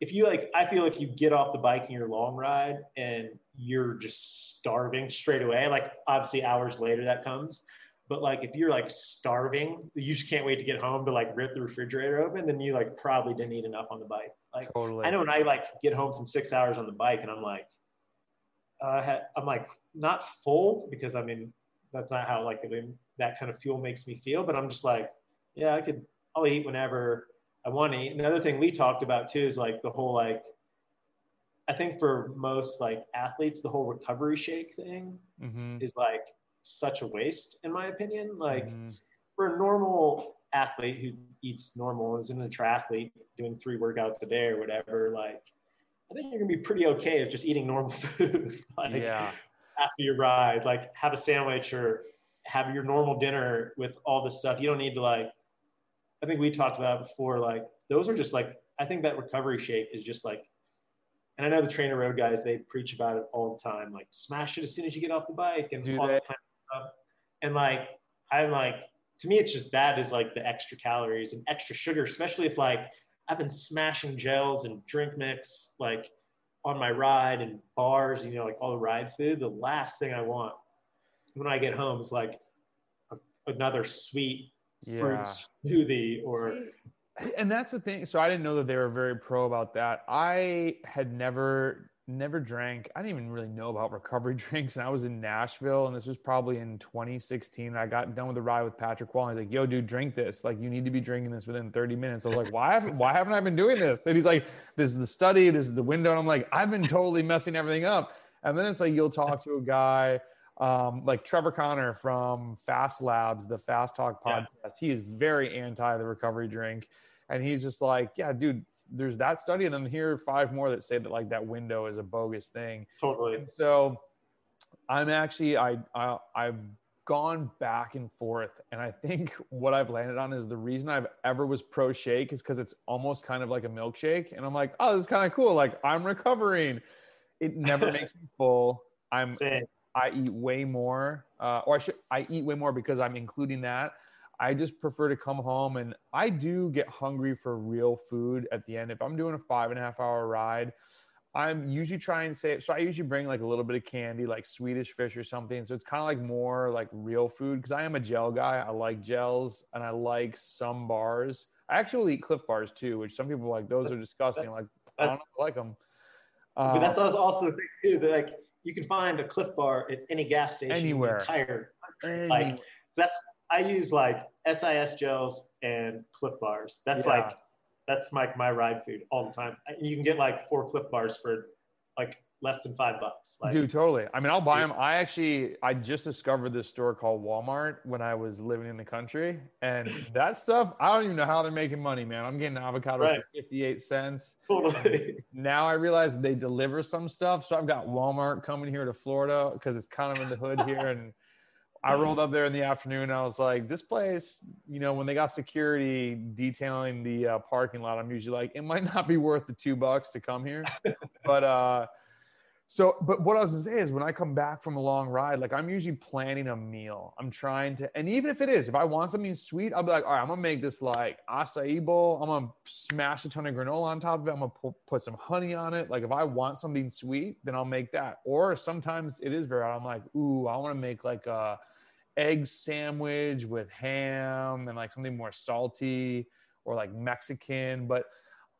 if you like i feel if you get off the bike in your long ride and you're just starving straight away like obviously hours later that comes but like if you're like starving you just can't wait to get home to like rip the refrigerator open then you like probably didn't eat enough on the bike like Totally. I know when I like get home from six hours on the bike and I'm like, uh, I'm like not full because I mean that's not how like that kind of fuel makes me feel, but I'm just like, yeah, I could, I'll eat whenever I want to eat. Another thing we talked about too is like the whole like, I think for most like athletes, the whole recovery shake thing Mhm. is like such a waste in my opinion. Like Mhm. for a normal athlete who eats normal, is an triathlete doing three workouts a day or whatever, like I think you're gonna be pretty okay with just eating normal food. like yeah. after your ride, like have a sandwich or have your normal dinner with all this stuff. You don't need to like I think we talked about before, like those are just like I think that recovery shake is just like and I know the TrainerRoad guys, they preach about it all the time, like smash it as soon as you get off the bike and Do all they? that kind of stuff. And like I'm like to me it's just that is like the extra calories and extra sugar, especially if like I've been smashing gels and drink mix like on my ride and bars, you know, like all the ride food. The last thing I want when I get home is like a, another sweet fruit smoothie or See, and that's the thing. So I didn't know that they were very pro about that. I had never never drank. I didn't even really know about recovery drinks. And I was in Nashville, and this was probably in 2016. I got done with the ride with Patrick Wall. And he's like, "Yo, dude, drink this. Like, you need to be drinking this within 30 minutes." I was like, "Why haven't Why haven't I been doing this?" And he's like, "This is the study. This is the window." And I'm like, "I've been totally messing everything up." And then it's like you'll talk to a guy um, like Trevor Connor from Fast Labs, the Fast Talk Yeah. podcast. He is very anti the recovery drink, and he's just like, yeah, dude. There's that study, and then here are five more that say that like that window is a bogus thing. totally And so, I'm actually I, I I've gone back and forth, and I think what I've landed on is the reason I've ever was pro shake is because it's almost kind of like a milkshake, and I'm like, oh, this is kind of cool. Like I'm recovering. It never makes me full. I'm same. I eat way more, uh, or I should I eat way more because I'm including that. I just prefer to come home and I do get hungry for real food at the end. If I'm doing a five and a half hour ride, I'm usually trying to say so. I usually bring like a little bit of candy, like Swedish fish or something. So it's kind of like more like real food because I am a gel guy. I like gels and I like some bars. I actually eat Clif bars too, which some people are like those are disgusting. Like I don't know I like them. but uh, that's also the thing too that like you can find a Clif bar at any gas station Anywhere. entire like so that's I use like SIS gels and Clif bars. That's Yeah. like that's my my ride food all the time. You can get like four Clif bars for like less than five bucks. Like, Dude, totally. I mean, I'll buy them. I actually, I just discovered this store called Walmart when I was living in the country, and that stuff, I don't even know how they're making money, man. I'm getting avocados Right. for 58 cents. totally. Now I realize they deliver some stuff, so I've got Walmart coming here to Florida because it's kind of in the hood here, and I rolled up there in the afternoon. I was like, this place, you know, when they got security detailing the uh, parking lot, I'm usually like, it might not be worth the two bucks to come here. but, uh, so, but what I was gonna say is when I come back from a long ride, like I'm usually planning a meal. I'm trying to, and even if it is, if I want something sweet, I'll be like, all right, I'm gonna make this like acai bowl. I'm gonna smash a ton of granola on top of it. I'm gonna pu- put some honey on it. Like if I want something sweet, then I'll make that. Or sometimes it is very, I'm like, ooh, I want to make like a egg sandwich with ham and like something more salty. or like Mexican, but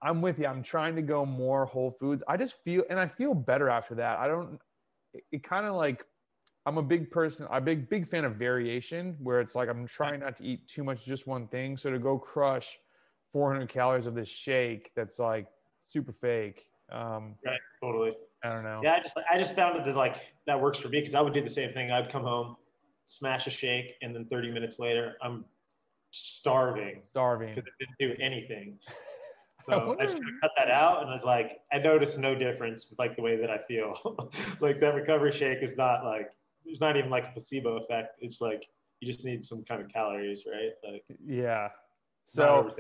I'm with you. I'm trying to go more whole foods. I just feel, and I feel better after that. I don't, it, it kind of like, I'm a big person, I'm a big, big fan of variation where it's like I'm trying not to eat too much, just one thing. So to go crush 400 calories of this shake that's like super fake. Um, right. Totally. I don't know. Yeah. I just, I just found that like that works for me because I would do the same thing. I'd come home, smash a shake, and then 30 minutes later, I'm starving. Starving. Because I didn't do anything. So I, I just cut that out, and I was like, I noticed no difference with like the way that I feel. like that recovery shake is not like there's not even like a placebo effect. It's like you just need some kind of calories, right? Like yeah. So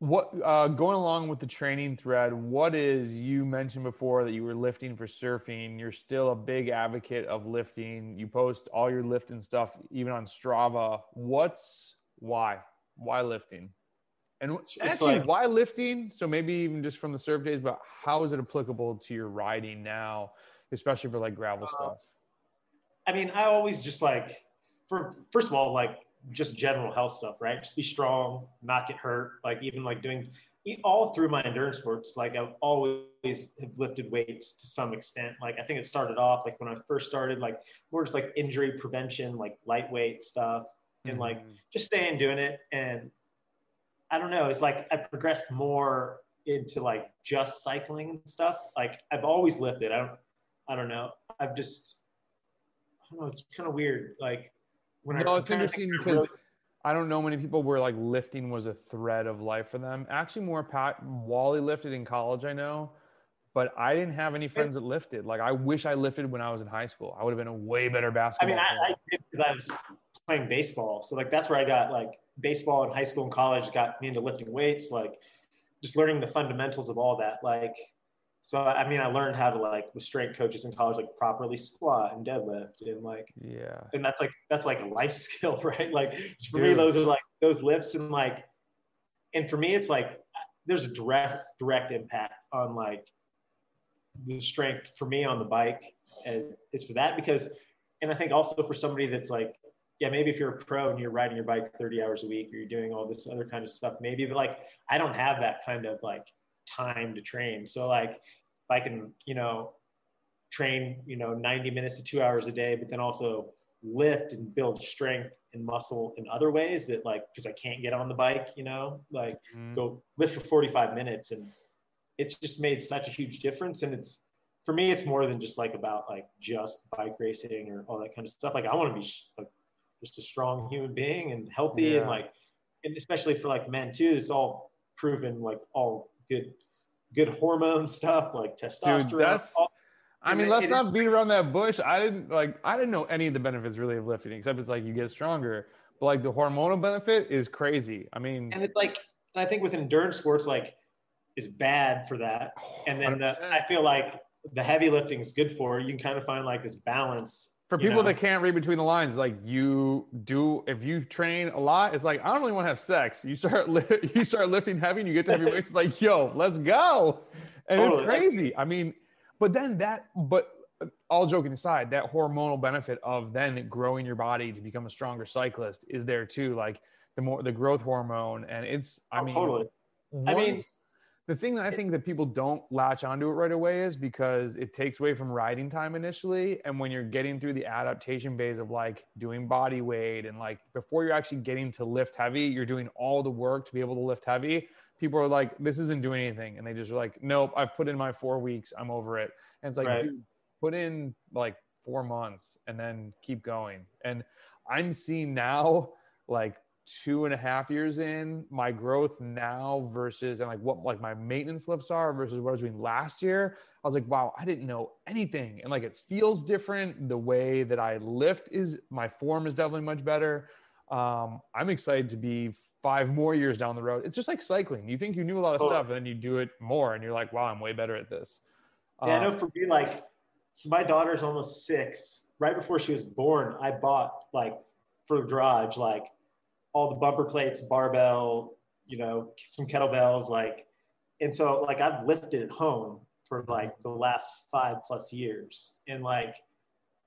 what uh, going along with the training thread? What is you mentioned before that you were lifting for surfing? You're still a big advocate of lifting. You post all your lifting stuff even on Strava. What's why? Why lifting? And it's actually, like, why lifting? So maybe even just from the surf days, but how is it applicable to your riding now, especially for like gravel uh, stuff? I mean, I always just like, for first of all, like just general health stuff, right? Just be strong, not get hurt. Like even like doing all through my endurance sports, like I've always have lifted weights to some extent. Like I think it started off like when I first started, like more just like injury prevention, like lightweight stuff, and mm-hmm. like just staying doing it. And I don't know, it's like I progressed more into like just cycling and stuff. Like I've always lifted. I don't, I don't know. I've just, I don't know. It's kind of weird. Like when no, I, it's interesting because. Really, I don't know many people where like lifting was a thread of life for them. Actually, more Pat Wally lifted in college, I know, but I didn't have any friends that lifted. Like I wish I lifted when I was in high school. I would have been a way better basketball. I mean, I, I did because I was playing baseball, so like that's where I got like baseball in high school and college got me into lifting weights, like just learning the fundamentals of all that. Like, so I mean, I learned how to like with strength coaches in college, like properly squat and deadlift, and like, yeah, and that's like that's like a life skill, right? Like for Dude. me, those are like those lifts, and like, and for me, it's like there's a direct direct impact on like the strength for me on the bike and is for that because and I think also for somebody that's like yeah, maybe if you're a pro and you're riding your bike 30 hours a week or you're doing all this other kind of stuff, maybe, but like I don't have that kind of like time to train. So like if I can, you know, train, you know, 90 minutes to two hours a day, but then also lift and build strength and muscle in other ways that like, cause I can't get on the bike, you know, like mm. go lift for 45 minutes. And it's just made such a huge difference. And it's, for me, it's more than just like about like just bike racing or all that kind of stuff. Like I want to be like just a strong human being and healthy yeah. and like and especially for like men too it's all proven like all good good hormone stuff like testosterone Dude, that's all, I mean, let's not beat around that bush. I didn't like. I didn't know any of the benefits really of lifting, except it's like you get stronger. But like the hormonal benefit is crazy. I mean, and it's like I think with endurance sports, like is bad for that. And then the, oh, I feel like the heavy lifting is good for. You can kind of find like this balance for people know? that can't read between the lines, like you do, if you train a lot, it's like I don't really want to have sex. You start li- you start lifting heavy, and you get to heavy weights. It's like, yo, let's go, and totally. it's crazy. I mean, but then that, but uh, all joking aside, that hormonal benefit of then growing your body to become a stronger cyclist is there too. Like the more the growth hormone, and it's, I oh, mean, totally. I mean the thing that I think that people don't latch onto it right away is because it takes away from riding time initially. And when you're getting through the adaptation phase of like doing body weight and like before you're actually getting to lift heavy, you're doing all the work to be able to lift heavy. People are like, this isn't doing anything. And they just are like, nope, I've put in my four weeks. I'm over it. And it's like, right. dude, put in like four months and then keep going. And I'm seeing now like two and a half years in, my growth now versus and like what like my maintenance lifts are versus what I was doing last year, I was like, wow, I didn't know anything. And like it feels different. The way that I lift is my form is definitely much better. Um, I'm excited to be five more years down the road. It's just like cycling. You think you knew a lot of stuff and then you do it more and you're like, wow, I'm way better at this. Yeah, um, I know for me, like, so my daughter's almost six. Right before she was born, I bought like for the garage, like all the bumper plates, barbell, you know, some kettlebells, like, and so like I've lifted at home for like the last five plus years, and like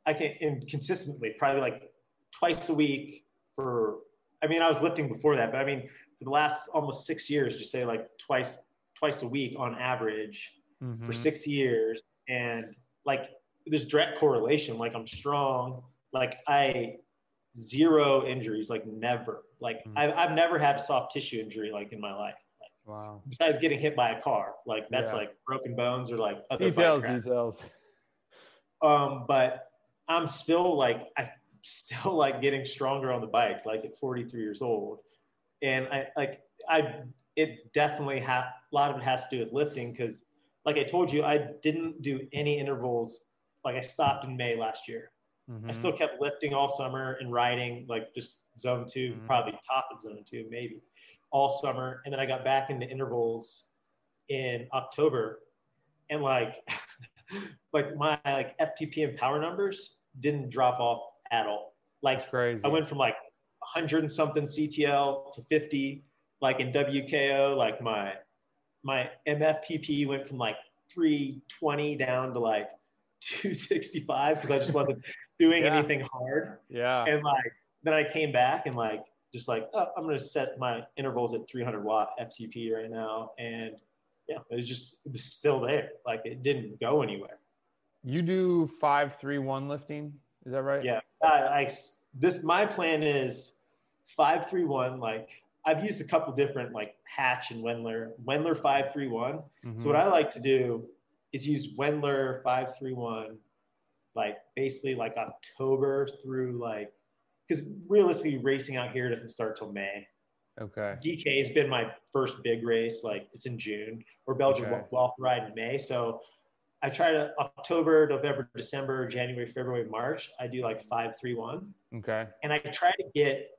I can and consistently, probably like twice a week for. I mean, I was lifting before that, but I mean, for the last almost six years, just say like twice twice a week on average Mhm. for six years, and like there's direct correlation. Like I'm strong. Like I zero injuries. Like never. Like Mm. I've I've never had soft tissue injury like in my life. Like, Wow. besides getting hit by a car, like that's Yeah. like broken bones or like other Details, details. Um, but I'm still like I still like getting stronger on the bike, like at 43 years old. And I like I it definitely have a lot of it has to do with lifting because like I told you, I didn't do any intervals. Like I stopped in May last year. I Mhm. still kept lifting all summer and riding like just zone 2 Mhm. probably top of zone two, maybe all summer. And then I got back into intervals in October and like like my like FTP and power numbers didn't drop off at all. Like That's crazy. I went from like 100 and something CTL to 50, like in WKO, like my my MFTP went from like 320 down to like 265 because I just wasn't doing Yeah. anything hard. yeah. And like then I came back and like just like oh, I'm gonna set my intervals at 300 watt FTP right now, and yeah, it was just it was still there. Like it didn't go anywhere. You do five, three, one lifting. Is that right? Yeah, I, I this my plan is five three one. Like I've used a couple different like Hatch and Wendler. Wendler five three one. Mhm. So what I like to do is use Wendler five three one, like basically like October through like because realistically racing out here doesn't start till May. okay. DK has been my first big race, like it's in June, or Belgian Okay. Waffle Ride in May. So I try to October, November, December, January, February, March. I do like five three one, Okay. and I try to get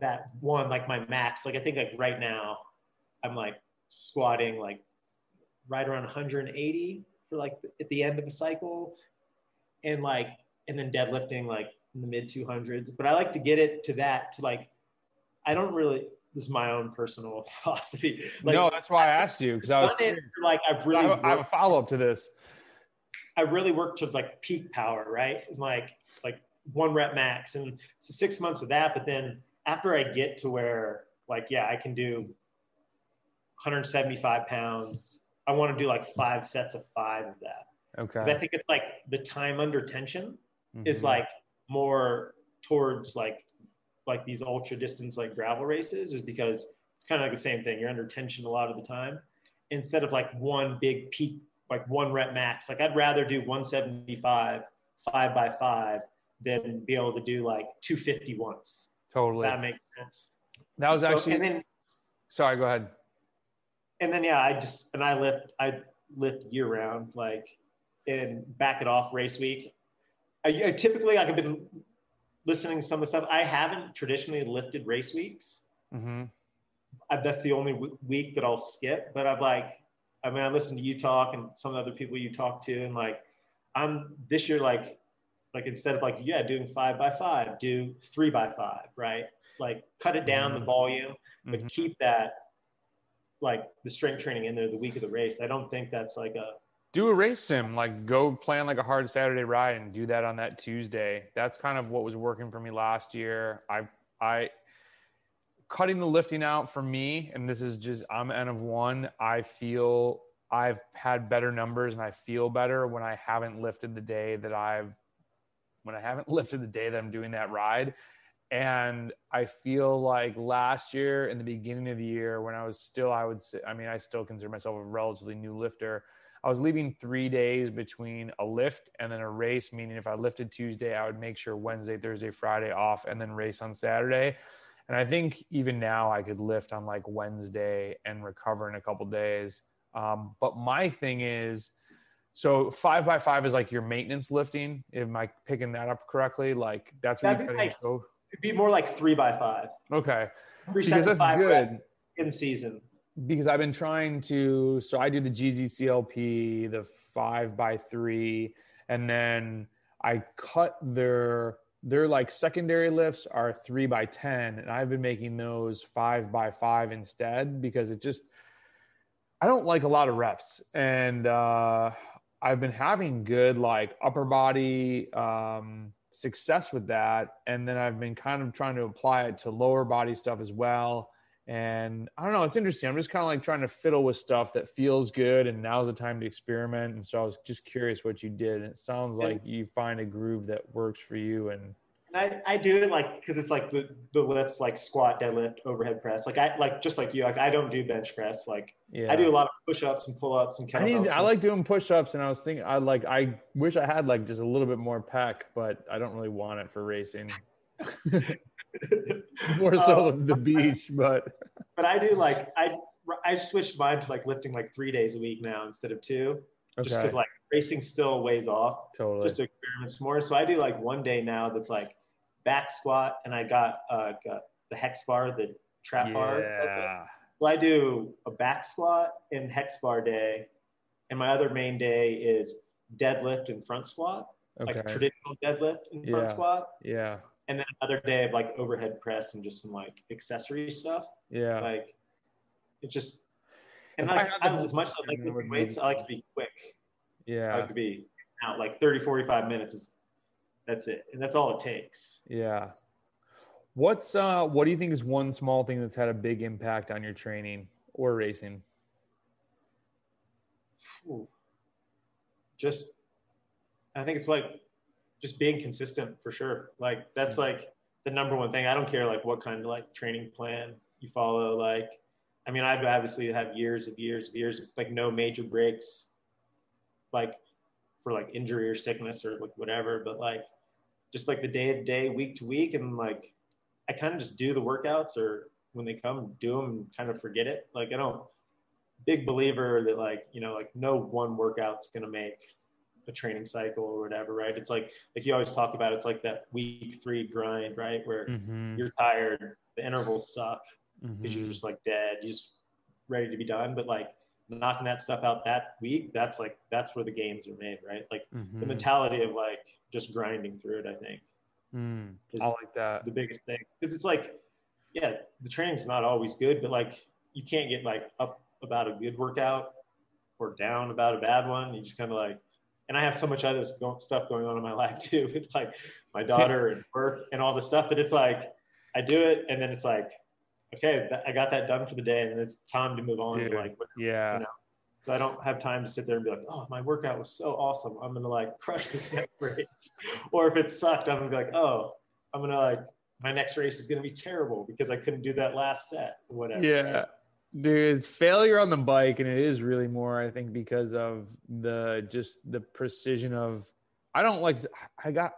that one like my max. Like I think like right now, I'm like squatting like right around 180 for like at the end of the cycle, and like and then deadlifting like in the mid 200s. But I like to get it to that to like I don't really. This is my own personal philosophy. Like, no, that's why I asked you because I was. done it curious. for, like I've I really have, I have a follow up to this. I really worked to like peak power, right? Like like one rep max, and so six months of that. But then after I get to where like yeah, I can do 175 pounds. I want to do like five sets of five of that because I think it's like the time under tension is Mhm. like more towards like like these ultra distance like gravel races is because it's kind of like the same thing. You're under tension a lot of the time instead of like one big peak, like one rep max. Like I'd rather do 175 five by five than be able to do like 250 once. totally. That makes sense. That was So- actually. and then sorry. Go ahead. and then yeah, I just and I lift I lift year round like and back it off race weeks. I, I typically like I've been listening to some of the stuff. I haven't traditionally lifted race weeks. hmm I, that's the only w- week that I'll skip. But I've like I mean I listen to you talk and some of the other people you talk to and like I'm this year like like instead of like yeah doing five by five do three by five right like cut it down the Mhm. volume but Mhm. keep that like the strength training in there the week of the race. I don't think that's like a do a race sim like go plan like a hard saturday ride and do that on that tuesday. That's kind of what was working for me last year. I i cutting the lifting out for me and this is just i'm n of one. I feel i've had better numbers and i feel better when i haven't lifted the day that i've when i haven't lifted the day that i'm doing that ride. And i feel like last year in the beginning of the year when i was still i would say i mean i still consider myself a relatively new lifter I was leaving three days between a lift and then a race, meaning if I lifted Tuesday, I would make sure Wednesday, Thursday, Friday off and then race on Saturday. And I think even now I could lift on like Wednesday and recover in a couple days. Um, but my thing is, so five by five is like your maintenance lifting. Am I picking that up correctly? Like that's what That'd you be nice. go. it'd be more like three by five. Okay, Three because that's good. in season. Because I've been trying to. So I do the GZCLP, the five by three, and then I cut their their like secondary lifts are three by ten, and I've been making those five by five instead because it just I don't like a lot of reps, and uh, I've been having good like upper body um, success with that, and then I've been kind of trying to apply it to lower body stuff as well And I don't know, it's interesting. I'm just kind of like trying to fiddle with stuff that feels good, and now's the time to experiment. And so I was just curious what you did. And it sounds like you find a groove that works for you. And I, I do it like because it's like the the lifts like squat, deadlift, overhead press. Like I like just like you, like I don't do bench press. Like yeah, I do a lot of push ups and pull ups and I need. I like doing push ups, and I was thinking, I like. I wish I had like just a little bit more pack, but I don't really want it for racing. more so um, the beach, but but I do like I I switched mine to like lifting like three days a week now instead of two, okay. just because like racing still weighs off. Totally. Just to experiment some more. So I do like one day now that's like back squat, and I got uh got the hex bar, the trap yeah. bar. Yeah. So I do a back squat and hex bar day, and my other main day is deadlift and front squat, okay. like traditional deadlift and front yeah. squat. Yeah and then another day of like overhead press and just some like accessory stuff. Yeah. Like it just and like I, I, as much as I like lifting weights, I like to be quick. Yeah. I like to be out like 30, 45 minutes is that's it. And that's all it takes. Yeah. What's uh what do you think is one small thing that's had a big impact on your training or racing? Ooh. Just I think it's like just being consistent for sure. Like that's like the number one thing. I don't care like what kind of like training plan you follow. Like, I mean, I've obviously had years of years of years of like no major breaks, like for like injury or sickness or like whatever. But like, just like the day to day, week to week, and like, I kind of just do the workouts or when they come, do them and kind of forget it. Like I don't big believer that like you know like no one workout's gonna make a training cycle or whatever, right? It's like like you always talk about. It's like that week three grind, right? Where mm-hmm. you're tired, the intervals suck because mm-hmm. you're just like dead, you're just ready to be done. But like knocking that stuff out that week, that's like that's where the gains are made, right? Like mm-hmm. the mentality of like just grinding through it. I think. Mm, I like that. The biggest thing because it's like, yeah, the training's not always good, but like you can't get like up about a good workout or down about a bad one. You just kind of like and I have so much other stuff going on in my life too, with like my daughter and work and all the stuff that it's like I do it and then it's like, okay, I got that done for the day, and it's time to move on. Dude, to like, yeah. You know? So I don't have time to sit there and be like, oh, my workout was so awesome. I'm gonna like crush this next race. or if it sucked, I'm gonna be like, oh, I'm gonna like my next race is gonna be terrible because I couldn't do that last set or whatever. Yeah there's failure on the bike and it is really more i think because of the just the precision of i don't like i got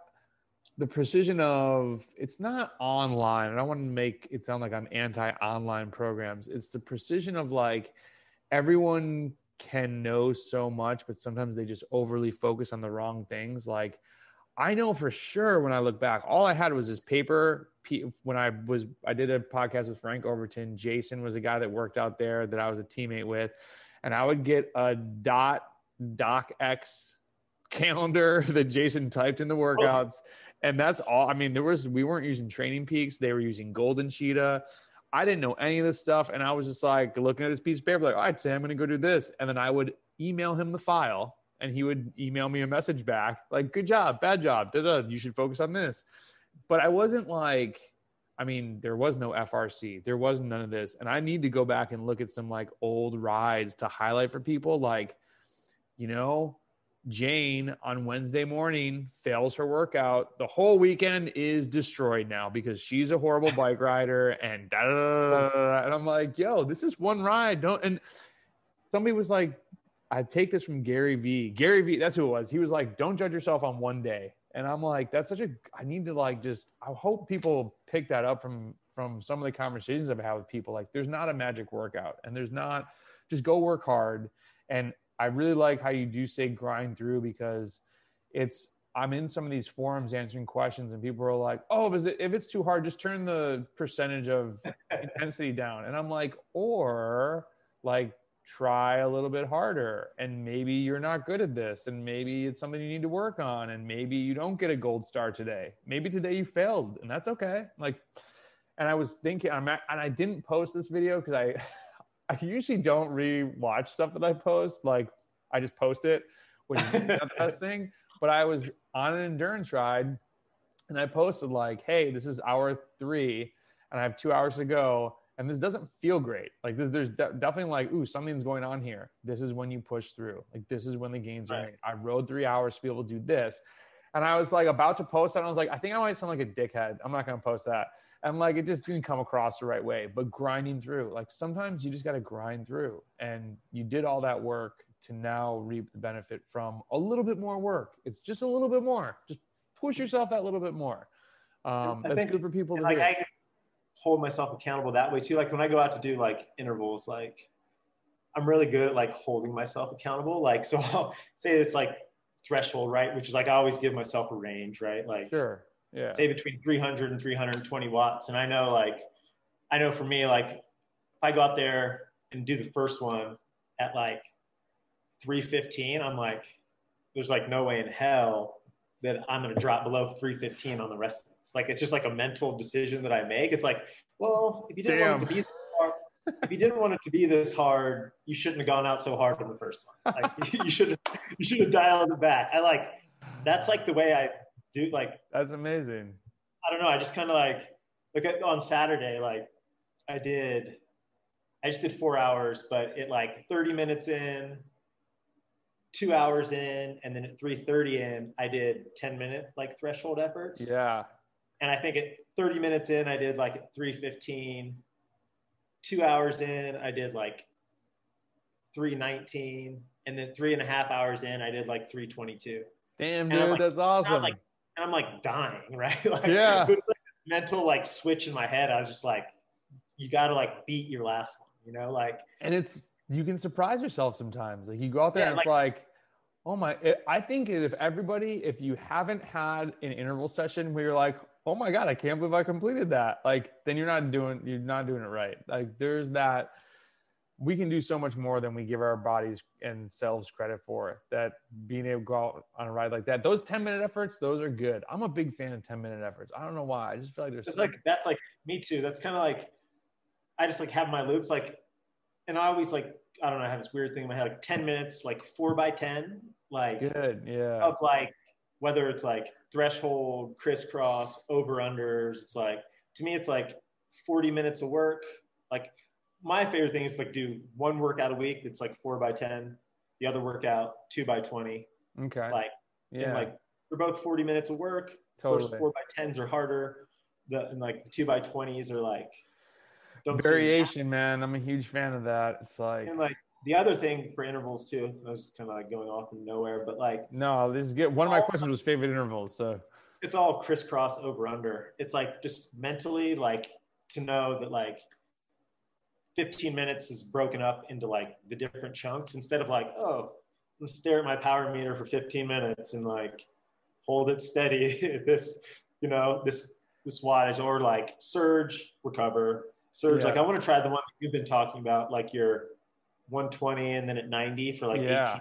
the precision of it's not online. I don't want to make it sound like i'm anti online programs. It's the precision of like everyone can know so much but sometimes they just overly focus on the wrong things. Like I know for sure when I look back, all I had was this paper. When I was, I did a podcast with Frank Overton. Jason was a guy that worked out there that I was a teammate with, and I would get a dot doc X calendar that Jason typed in the oh. workouts, and that's all. I mean, there was we weren't using Training Peaks; they were using Golden Cheetah. I didn't know any of this stuff, and I was just like looking at this piece of paper, like, all right, today I'm going to go do this, and then I would email him the file and he would email me a message back like good job bad job da-da, you should focus on this but i wasn't like i mean there was no frc there was none of this and i need to go back and look at some like old rides to highlight for people like you know jane on wednesday morning fails her workout the whole weekend is destroyed now because she's a horrible bike rider and da, da, da, and i'm like yo this is one ride don't and somebody was like I take this from Gary Vee. Gary Vee, that's who it was. He was like, "Don't judge yourself on one day." And I'm like, that's such a. I need to like just. I hope people pick that up from from some of the conversations I've had with people. Like, there's not a magic workout, and there's not. Just go work hard. And I really like how you do say grind through because it's. I'm in some of these forums answering questions, and people are like, "Oh, if it's, if it's too hard, just turn the percentage of intensity down." And I'm like, or like try a little bit harder and maybe you're not good at this and maybe it's something you need to work on and maybe you don't get a gold star today. Maybe today you failed and that's okay. Like and i was thinking i'm at, and i didn't post this video because i i usually don't re-watch stuff that i post. Like i just post it which is the best thing. But i was on an endurance ride and i posted like hey this is hour three and i have two hours to go and this doesn't feel great. Like this, there's de- definitely like, ooh, something's going on here. This is when you push through. Like this is when the gains are made. I rode three hours to be able to do this, and I was like about to post that. And I was like, I think I might sound like a dickhead. I'm not gonna post that. And like it just didn't come across the right way. But grinding through, like sometimes you just got to grind through, and you did all that work to now reap the benefit from a little bit more work. It's just a little bit more. Just push yourself that little bit more. Um, that's think- good for people to like do. I hold myself accountable that way too. Like when I go out to do like intervals, like I'm really good at like holding myself accountable. Like so I'll say it's like threshold, right? Which is like I always give myself a range, right? Like sure. Yeah. say between 300 and 320 watts. And I know like, I know for me, like if I go out there and do the first one at like 315, I'm like, there's like no way in hell that I'm going to drop below 315 on the rest. It's like, it's just like a mental decision that I make. It's like, well, if you didn't want it to be this hard, if you didn't want it to be this hard, you shouldn't have gone out so hard in the first one. Like you should have, you should have dialed it back. I like, that's like the way I do like That's amazing. I don't know. I just kind of like like at- on Saturday, like I did, I just did four hours, but it like 30 minutes in, two hours in, and then at 3:30 in, I did 10 minute like threshold efforts. Yeah. And I think at 30 minutes in, I did like at 3:15. Two hours in, I did like 3:19, and then three and a half hours in, I did like 3:22. Damn, And dude, like- that's And awesome. like, and I'm like dying, right? like, Yeah. Like this mental like switch in my head. I was just like, you got to like beat your last one, you know? Like, and it's you can surprise yourself sometimes. Like you go out there Yeah, and it's like, oh my! It, I think if everybody, if you haven't had an interval session where you're like, oh my god, I can't believe I completed that, like then you're not doing you're not doing it right. Like there's that. We can do so much more than we give our bodies and selves credit for. That being able to go out on a ride like that, those 10 minute efforts, those are good. I'm a big fan of 10 minute efforts. I don't know why. I just feel like there's so- like, that's like me too. That's kind of like, I just like have my loops like, and I always like, I don't know, I have this weird thing in my head, like 10 minutes, like four by 10, like good. Yeah. of like, whether it's like threshold, crisscross, over unders, it's like, to me, it's like 40 minutes of work. Like my favorite thing is like do one workout a week that's like four by 10, the other workout two by 20. Okay. Like, yeah. and like they're both 40 minutes of work. totally. First four by 10s are harder. The, and like the two by 20s are like, don't variation, man. I'm a huge fan of that. It's like, And like the other thing for intervals too, I was kind of like going off in nowhere, but like no, this is good. One of my questions was favorite intervals. So it's all crisscross over under. It's like just mentally like to know that like 15 minutes is broken up into like the different chunks instead of like, oh, I'm stare at my power meter for 15 minutes and like hold it steady at this, you know, this this wattage or like surge, recover, surge. Yeah. Like I want to try the one you've been talking about, like your 120 and then at 90 for like Yeah. 18.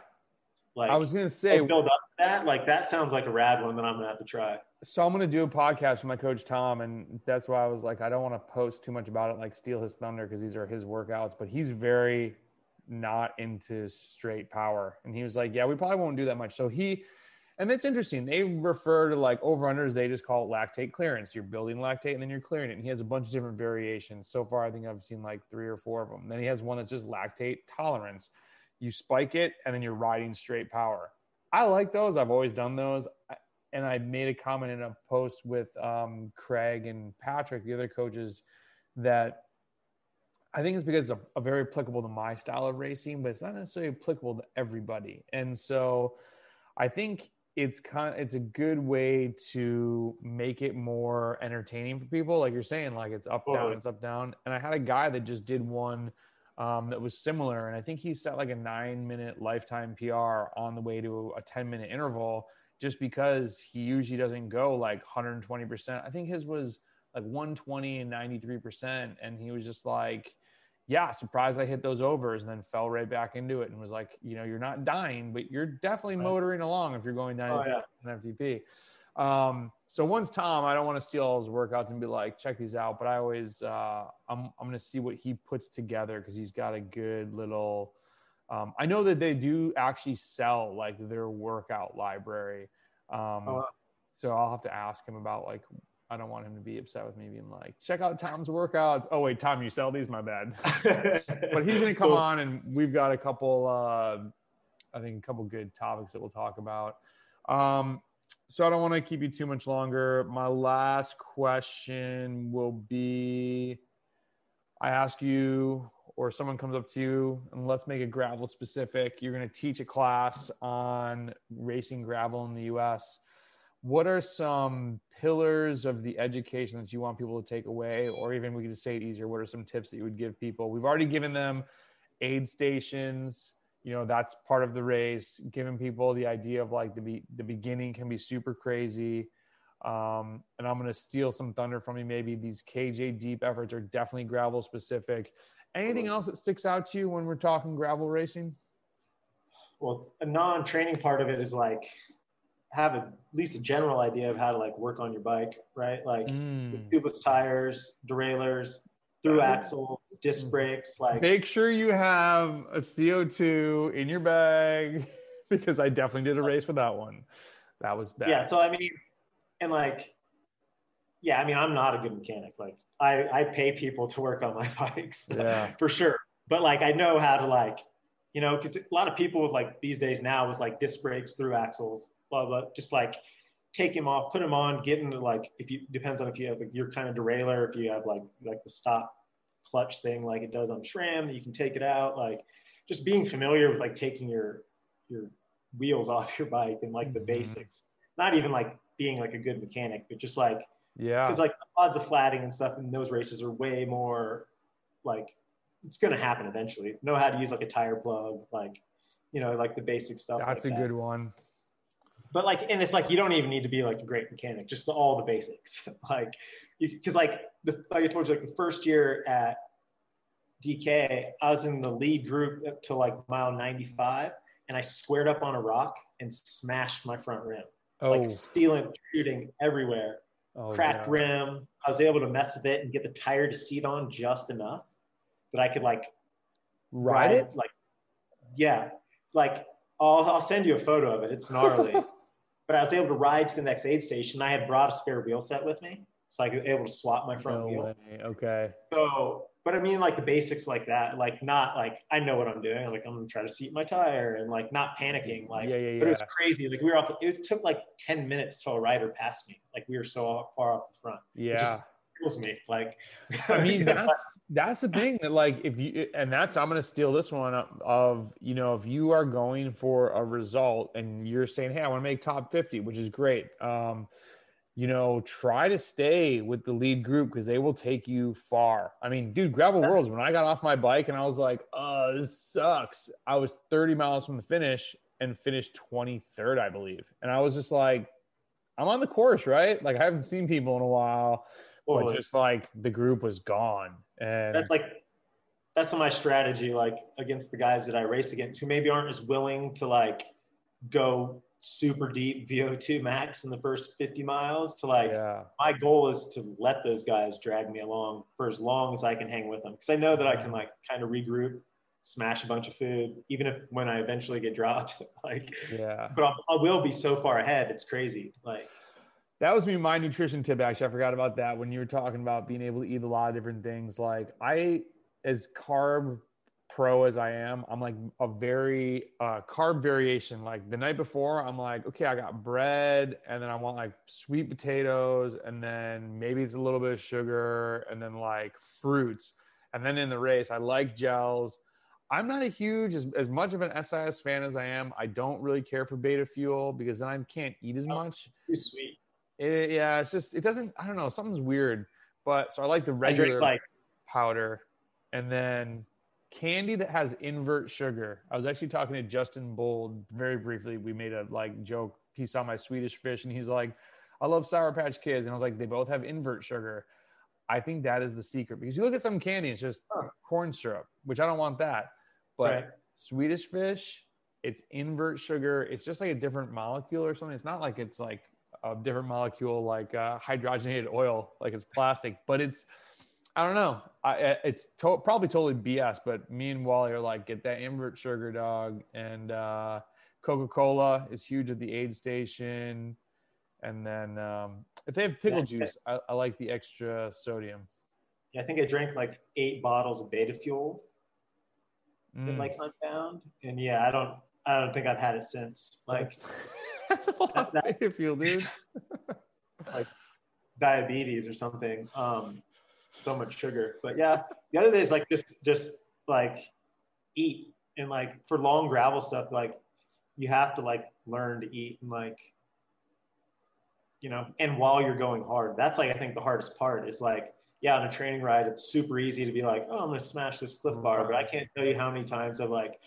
Like I was gonna say, say, build up that. Like that sounds like a rad one that I'm gonna have to try. so I'm gonna do a podcast with my coach Tom, and that's why I was like, I don't want to post too much about it, like steal his thunder, because these are his workouts. But he's very not into straight power, and he was like, Yeah, we probably won't do that much. So he, and it's interesting. They refer to like over unders. They just call it lactate clearance. You're building lactate, and then you're clearing it. And he has a bunch of different variations. So far, I think I've seen like three or four of them. Then he has one that's just lactate tolerance. You spike it, and then you're riding straight power. I like those. I've always done those. And I made a comment in a post with um, Craig and Patrick, the other coaches, that I think it's because it's a, a very applicable to my style of racing, but it's not necessarily applicable to everybody. And so I think it's kind it's a good way to make it more entertaining for people. Like you're saying, like it's up, down, it's up, down. And I had a guy that just did one um, that was similar. And I think he set like a nine minute lifetime PR on the way to a 10 minute interval just because he usually doesn't go like 120%. I think his was like 120 and 93%. And he was just like, yeah, surprised I hit those overs and then fell right back into it and was like, you know, you're not dying, but you're definitely Right. motoring along if you're going down Oh, yeah. an FTP. Um, so once Tom, I don't want to steal all his workouts and be like, check these out, but I always, uh, I'm, I'm going to see what he puts together because he's got a good little, um, I know that they do actually sell like their workout library. Um, Oh, wow. so I'll have to ask him about like, I don't want him to be upset with me being like, check out Tom's workouts. Oh wait, Tom, you sell these? My bad. but he's gonna come cool. on, and we've got a couple. Uh, I think a couple good topics that we'll talk about. Um, so I don't want to keep you too much longer. My last question will be I ask you, or someone comes up to you, and let's make it gravel specific. You're going to teach a class on racing gravel in the US. What are some pillars of the education that you want people to take away? Or even we could just say it easier. What are some tips that you would give people? We've already given them aid stations you know that's part of the race giving people the idea of like the be- the beginning can be super crazy um, and i'm going to steal some thunder from you maybe these kj deep efforts are definitely gravel specific anything else that sticks out to you when we're talking gravel racing well a non-training part of it is like have a, at least a general idea of how to like work on your bike right like mm. tubeless tires derailleurs through axle, disc brakes. Like, make sure you have a CO2 in your bag because I definitely did a race with that one. That was bad. Yeah. So I mean, and like, yeah, I mean, I'm not a good mechanic. Like, I I pay people to work on my bikes, yeah, for sure. But like, I know how to like, you know, because a lot of people with like these days now with like disc brakes, through axles, blah blah, just like take him off, put him on, get into like if you depends on if you have like, your kind of derailleur, if you have like like the stop clutch thing like it does on SRAM that you can take it out, like just being familiar with like taking your your wheels off your bike and like the mm-hmm. basics. Not even like being like a good mechanic, but just like yeah, because like the odds of flatting and stuff in those races are way more like it's gonna happen eventually. Know how to use like a tire plug, like you know, like the basic stuff. That's like a that. good one but like and it's like you don't even need to be like a great mechanic just the, all the basics like because like the like i told you like the first year at dk i was in the lead group up to like mile 95 and i squared up on a rock and smashed my front rim oh. like sealant shooting everywhere oh, cracked yeah. rim i was able to mess with it and get the tire to seat on just enough that i could like ride, ride it like yeah like I'll, I'll send you a photo of it. It's gnarly. but I was able to ride to the next aid station. I had brought a spare wheel set with me, so I was able to swap my front no wheel. Way. Okay. So, but I mean, like the basics like that, like not like I know what I'm doing. Like I'm gonna try to seat my tire and like not panicking. Like, yeah, yeah, yeah. but it was crazy. Like we were off. It took like 10 minutes till a rider passed me. Like we were so far off the front. Yeah kills me. Like, I mean, that's that's the thing that like if you and that's I'm gonna steal this one up of you know if you are going for a result and you're saying hey I want to make top 50, which is great. Um, you know, try to stay with the lead group because they will take you far. I mean, dude, Gravel That's, Worlds, when I got off my bike and I was like, oh, this sucks. I was 30 miles from the finish and finished 23rd, I believe. And I was just like, I'm on the course, right? Like, I haven't seen people in a while or just like the group was gone. And that's like that's my strategy, like against the guys that I race against who maybe aren't as willing to like go super deep VO2 max in the first 50 miles to like yeah. my goal is to let those guys drag me along for as long as I can hang with them because I know that I mm-hmm. can like kind of regroup smash a bunch of food even if when I eventually get dropped like yeah but I'll, I will be so far ahead it's crazy like that was me my nutrition tip actually. I forgot about that when you were talking about being able to eat a lot of different things. Like i as carb pro as i am i'm like a very uh, carb variation. Like the night before i'm like okay i got bread and then i want like sweet potatoes and then maybe it's a little bit of sugar and then like fruits. And then in the race i like gels. I'm not a huge as, as much of an sis fan as i am. I don't really care for beta fuel because then i can't eat as oh, much. it's too sweet it, yeah, it's just it doesn't. I don't know. Something's weird. But so I like the regular like powder, and then candy that has invert sugar. I was actually talking to Justin Bold very briefly. We made a like joke. He saw my Swedish fish, and he's like, "I love Sour Patch Kids," and I was like, "They both have invert sugar." I think that is the secret because you look at some candy, it's just huh. corn syrup, which I don't want that. But right. Swedish fish, it's invert sugar. It's just like a different molecule or something. It's not like it's like a different molecule like uh, hydrogenated oil, like it's plastic, but it's, I don't know. I, it's to- probably totally BS, but me and Wally are like, get that invert sugar dog. And uh, Coca Cola is huge at the aid station. And then um, if they have pickle Yeah. juice, I, I like the extra sodium. Yeah, I think I drank like eight bottles of Beta Fuel Mm. in like Unbound, and yeah, I don't, I don't think I've had it since. Like That's a lot of that- dude. diabetes or something. Um, so much sugar. But yeah, the other day is like just just like eat and like for long gravel stuff, like you have to like learn to eat and like you know, and while you're going hard, that's like I think the hardest part is like yeah, on a training ride, it's super easy to be like, oh, I'm gonna smash this Clif Bar, but I can't tell you how many times I've like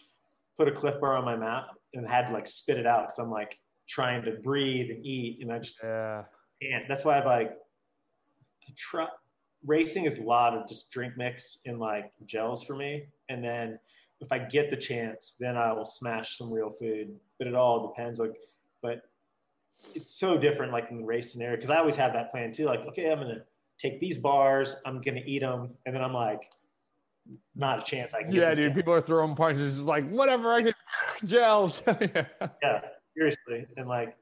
put a Clif Bar on my map and had to like spit it out because I'm like trying to breathe and eat, and I just Yeah. and that's why I've like try, racing is a lot of just drink mix and like gels for me. And then if I get the chance, then I will smash some real food. But it all depends. Like, but it's so different like in the race scenario because I always have that plan too. Like, okay, I'm gonna take these bars, I'm gonna eat them, and then I'm like, not a chance I can. Yeah, dude. down. People are throwing punches, just like whatever. I get gel. yeah. Yeah, seriously, and like,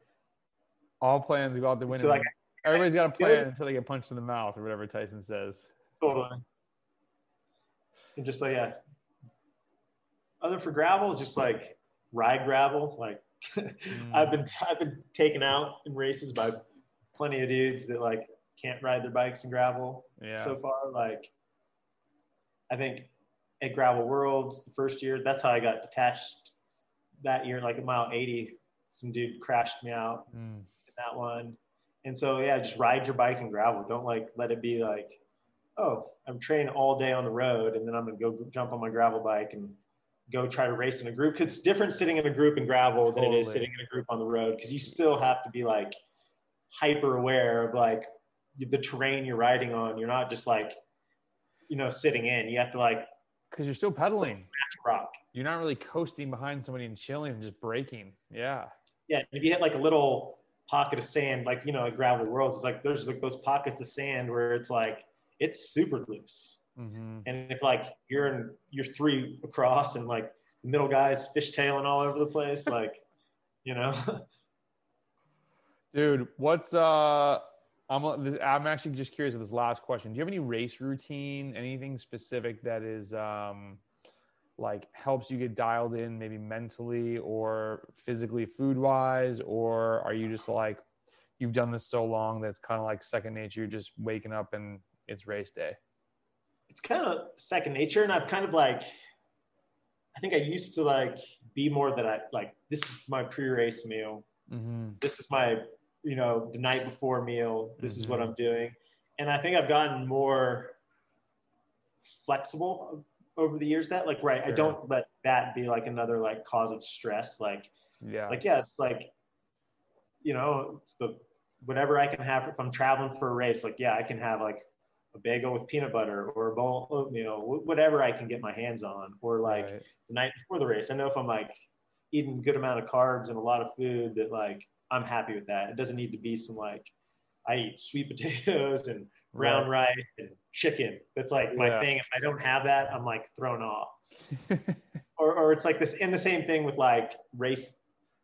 All plans go out the window. so like Everybody's got a plan until they get punched in the mouth or whatever Tyson says. Totally. And just like yeah. Other for gravel, just like ride gravel. Like I've been I've been taken out in races by plenty of dudes that like can't ride their bikes in gravel Yeah. so far. Like I think at Gravel Worlds the first year, that's how I got detached that year, like at mile 80. Some dude crashed me out Mm. in that one. And so yeah, just ride your bike and gravel. Don't like let it be like, oh, I'm training all day on the road and then I'm gonna go jump on my gravel bike and go try to race in a group. 'Cause it's different sitting in a group in gravel than it is sitting in a group on the road because you still have to be like hyper aware of like the terrain you're riding on. You're not just like, you know, sitting in. You have to like Because you're still pedaling. You're not really coasting behind somebody and chilling and just braking. Yeah. Yeah, if you hit like a little pocket of sand, like you know, like gravel worlds, it's like there's like those pockets of sand where it's like it's super loose. hmm And if like you're in you're three across and like the middle guy's fishtailing all over the place, like you know, Dude, what's uh? I'm I'm actually just curious of this last question. Do you have any race routine? Anything specific that is um, like helps you get dialed in, maybe mentally or physically, food wise, or are you just like you've done this so long that it's kind of like second nature? You're just waking up and it's race day. it's kind of second nature. And I've kind of like, I think I used to like be more that I like. This is my pre-race meal. Mm-hmm. this is my you know the night before meal this is what Mhm. i'm doing and i think i've gotten more flexible over the years that like right i don't let that be like another like cause of stress like Yeah. like yeah it's like you know it's the whatever i can have if i'm traveling for a race like yeah i can have like a bagel with peanut butter or a bowl uh, of oatmeal whatever i can get my hands on or like Right. the night before the race. I know if I'm like eating a good amount of carbs and a lot of food that like I'm happy with that. It doesn't need to be some like I eat sweet potatoes and brown rice and chicken. That's like my Yeah. thing. If I don't have that, I'm like thrown off. Or or it's like this and the same thing with like race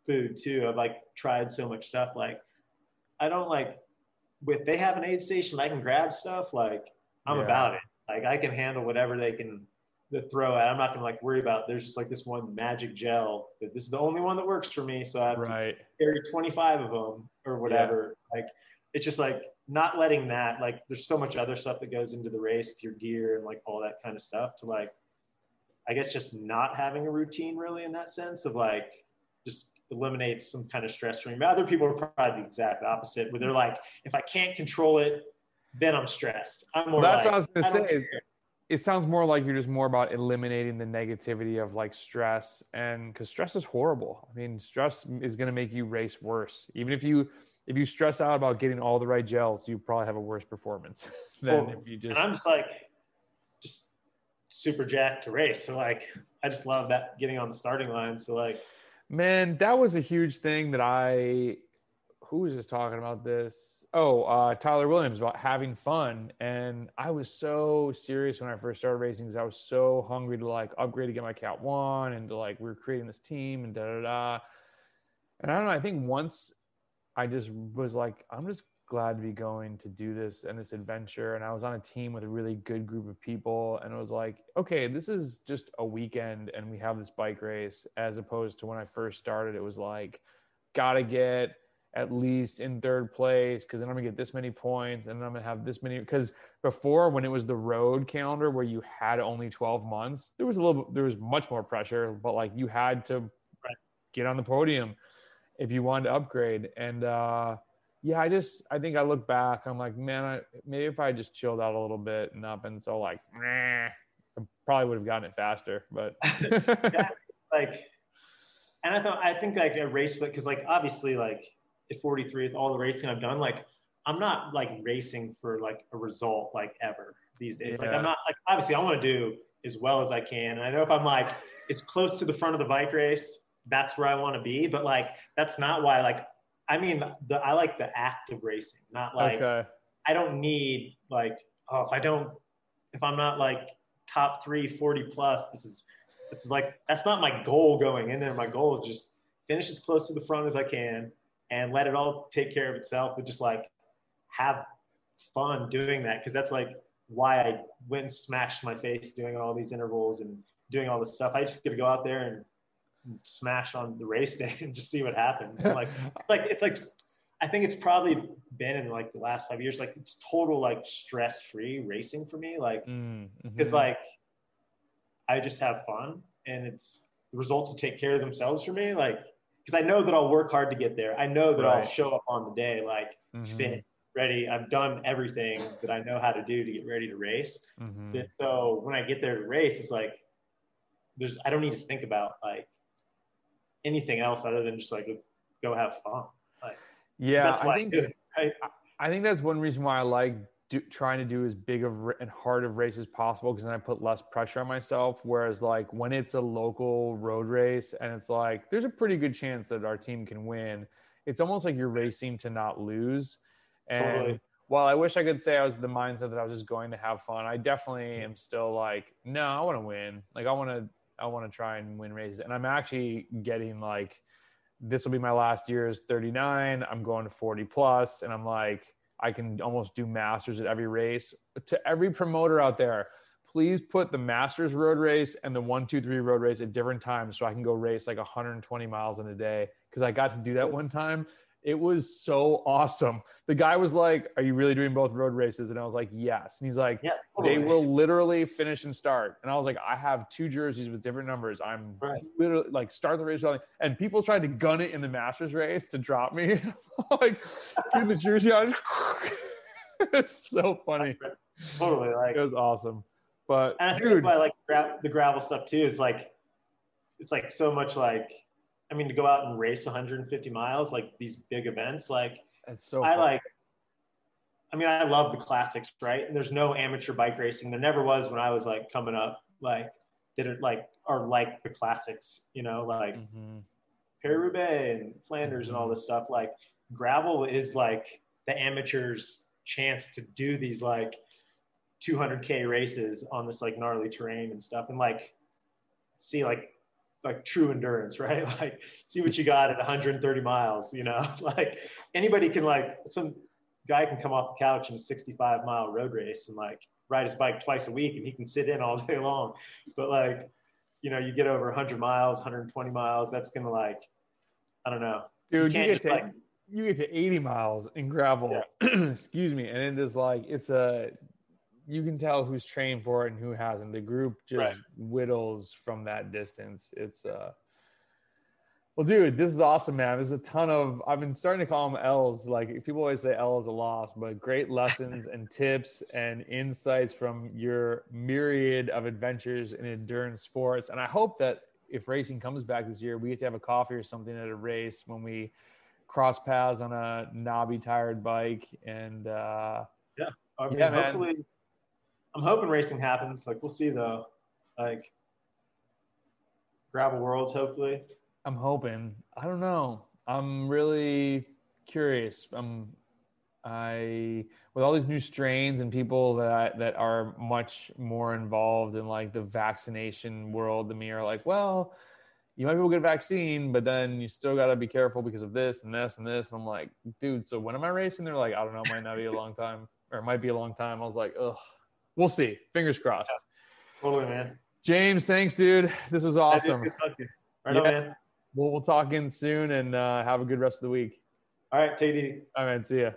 food too. I've like tried so much stuff. Like I don't like with they have an aid station I can grab stuff, like I'm Yeah. about it. Like I can handle whatever they can to throw at. I'm not gonna like worry about. There's just like this one magic gel that this is the only one that works for me. So I have right. carry 25 of them or whatever. Like it's just like not letting that. Like there's so much other stuff that goes into the race with your gear and like all that kind of stuff. To like, I guess just not having a routine really in that sense of like just eliminates some kind of stress for me. But other people are probably the exact opposite, where they're like, if I can't control it, then I'm stressed. I'm more. That's like, what I was gonna I say. care. it sounds more like you're just more about eliminating the negativity of like stress and because stress is horrible i mean stress is going to make you race worse even if you if you stress out about getting all the right gels you probably have a worse performance than Well, if you just I'm just like, just super jacked to race. So like, I just love that getting on the starting line. So like, man that was a huge thing that i who was just talking about this oh uh, tyler williams about having fun and i was so serious when i first started racing because i was so hungry to like upgrade to get my cat one and to like we were creating this team and da da da and i don't know i think once I just was like, I'm just glad to be going to do this and this adventure. And I was on a team with a really good group of people. And it was like, okay, this is just a weekend and we have this bike race, as opposed to when I first started, it was like, gotta get at least in third place because then I'm gonna get this many points and then I'm gonna have this many. Because before, when it was the road calendar where you had only 12 months, there was a little, there was much more pressure, but like you had to get on the podium if you wanted to upgrade. And uh, yeah, I just, I think I look back, I'm like, man, I, maybe if I just chilled out a little bit and not been so like, meh, I probably would have gotten it faster. But like and I thought I think like a race but because like obviously like at 43 with all the racing I've done like I'm not like racing for like a result like ever these days like I'm not like obviously I want to do as well as I can and I know if I'm like it's close to the front of the bike race that's where I want to be but like that's not why like I mean the I like the act of racing not like okay. I don't need like, oh, if I don't, if I'm not like top three, 40 plus, this is, this is like, that's not my goal going in there. My goal is just finish as close to the front as I can and let it all take care of itself, but just like have fun doing that. Cause that's like why I went and smashed my face doing all these intervals and doing all this stuff. I just get to go out there and smash on the race day and just see what happens. And, like, it's like it's like I think it's probably been in like the last five years, like it's total like stress free racing for me. Like because mhm. like I just have fun and it's the results will take care of themselves for me. Like because I know that I'll work hard to get there. I know that I'll show up on the day like Mhm, fit, ready. I've done everything that I know how to do to get ready to race. mhm. So when I get there to race, it's like there's I don't need to think about like anything else other than just like let's go have fun. Yeah, That's why I think it, right? I think that's one reason why I like do, trying to do as big of and hard of race as possible because then I put less pressure on myself. Whereas like when it's a local road race and it's like there's a pretty good chance that our team can win, it's almost like you're racing to not lose. And Totally. while I wish I could say I was the mindset that I was just going to have fun, I definitely am still like, no, I want to win. Like I want to, I want to try and win races. And I'm actually getting like, this will be my last year is 39. I'm going to 40 plus, and I'm like, I can almost do masters at every race. To every promoter out there, please put the masters road race and the one, two, three road race at different times so I can go race like 120 miles in a day. Cause I got to do that one time. It was so awesome. The guy was like, Are you really doing both road races? And I was like, Yes. And he's like, Yeah, they will literally finish and start. And I was like, I have two jerseys with different numbers. I'm Right. literally like start the race, and people tried to gun it in the Masters race to drop me. like, get the jersey on. it's so funny. totally like It was awesome. But And I think dude, that's why I like gra- the gravel stuff too. Is like, it's like so much like, I mean, to go out and race 150 miles, like these big events, like it's so I fun. like. I mean, I love the classics, right? And there's no amateur bike racing. There never was when I was like coming up, like that are like are like the classics, you know, like Mhm. Paris Roubaix and Flanders and all this stuff. Like gravel is like the amateurs' chance to do these like 200k races on this like gnarly terrain and stuff, and like see like like true endurance, right? Like see what you got at 130 miles. You know, like anybody can like some guy can come off the couch in a 65 mile road race and like ride his bike twice a week and he can sit in all day long. But like, you know, you get over 100 miles, 120 miles, that's gonna like, I don't know. dude, you, can't get to like- you get to 80 miles in gravel. Excuse me, and it is like it's a you can tell who's trained for it and who hasn't. The group just Right. whittles from that distance. It's uh well, dude, this is awesome, man. There's a ton of I've been starting to call them L's. Like people always say L is a loss, but great lessons and tips and insights from your myriad of adventures in endurance sports. And I hope that if racing comes back this year, we get to have a coffee or something at a race when we cross paths on a knobby tired bike and uh I mean, Yeah, man. I'm hoping racing happens. Like, we'll see though. Like, gravel worlds, hopefully. I'm hoping. I don't know. I'm really curious. I'm I with all these new strains and people that that are much more involved in like the vaccination world than me are like, well, you might be able to get a vaccine, but then you still got to be careful because of this and this and this. And I'm like, dude, so when am I racing? They're like, I don't know, might not be a long time, or it might be a long time. I was like, ugh, we'll see. Fingers crossed. Yeah, totally, man. James, thanks, dude. This was awesome. Right yeah. on, man. We'll, we'll talk in soon and uh, have a good rest of the week. All right, take it easy. All right, see ya.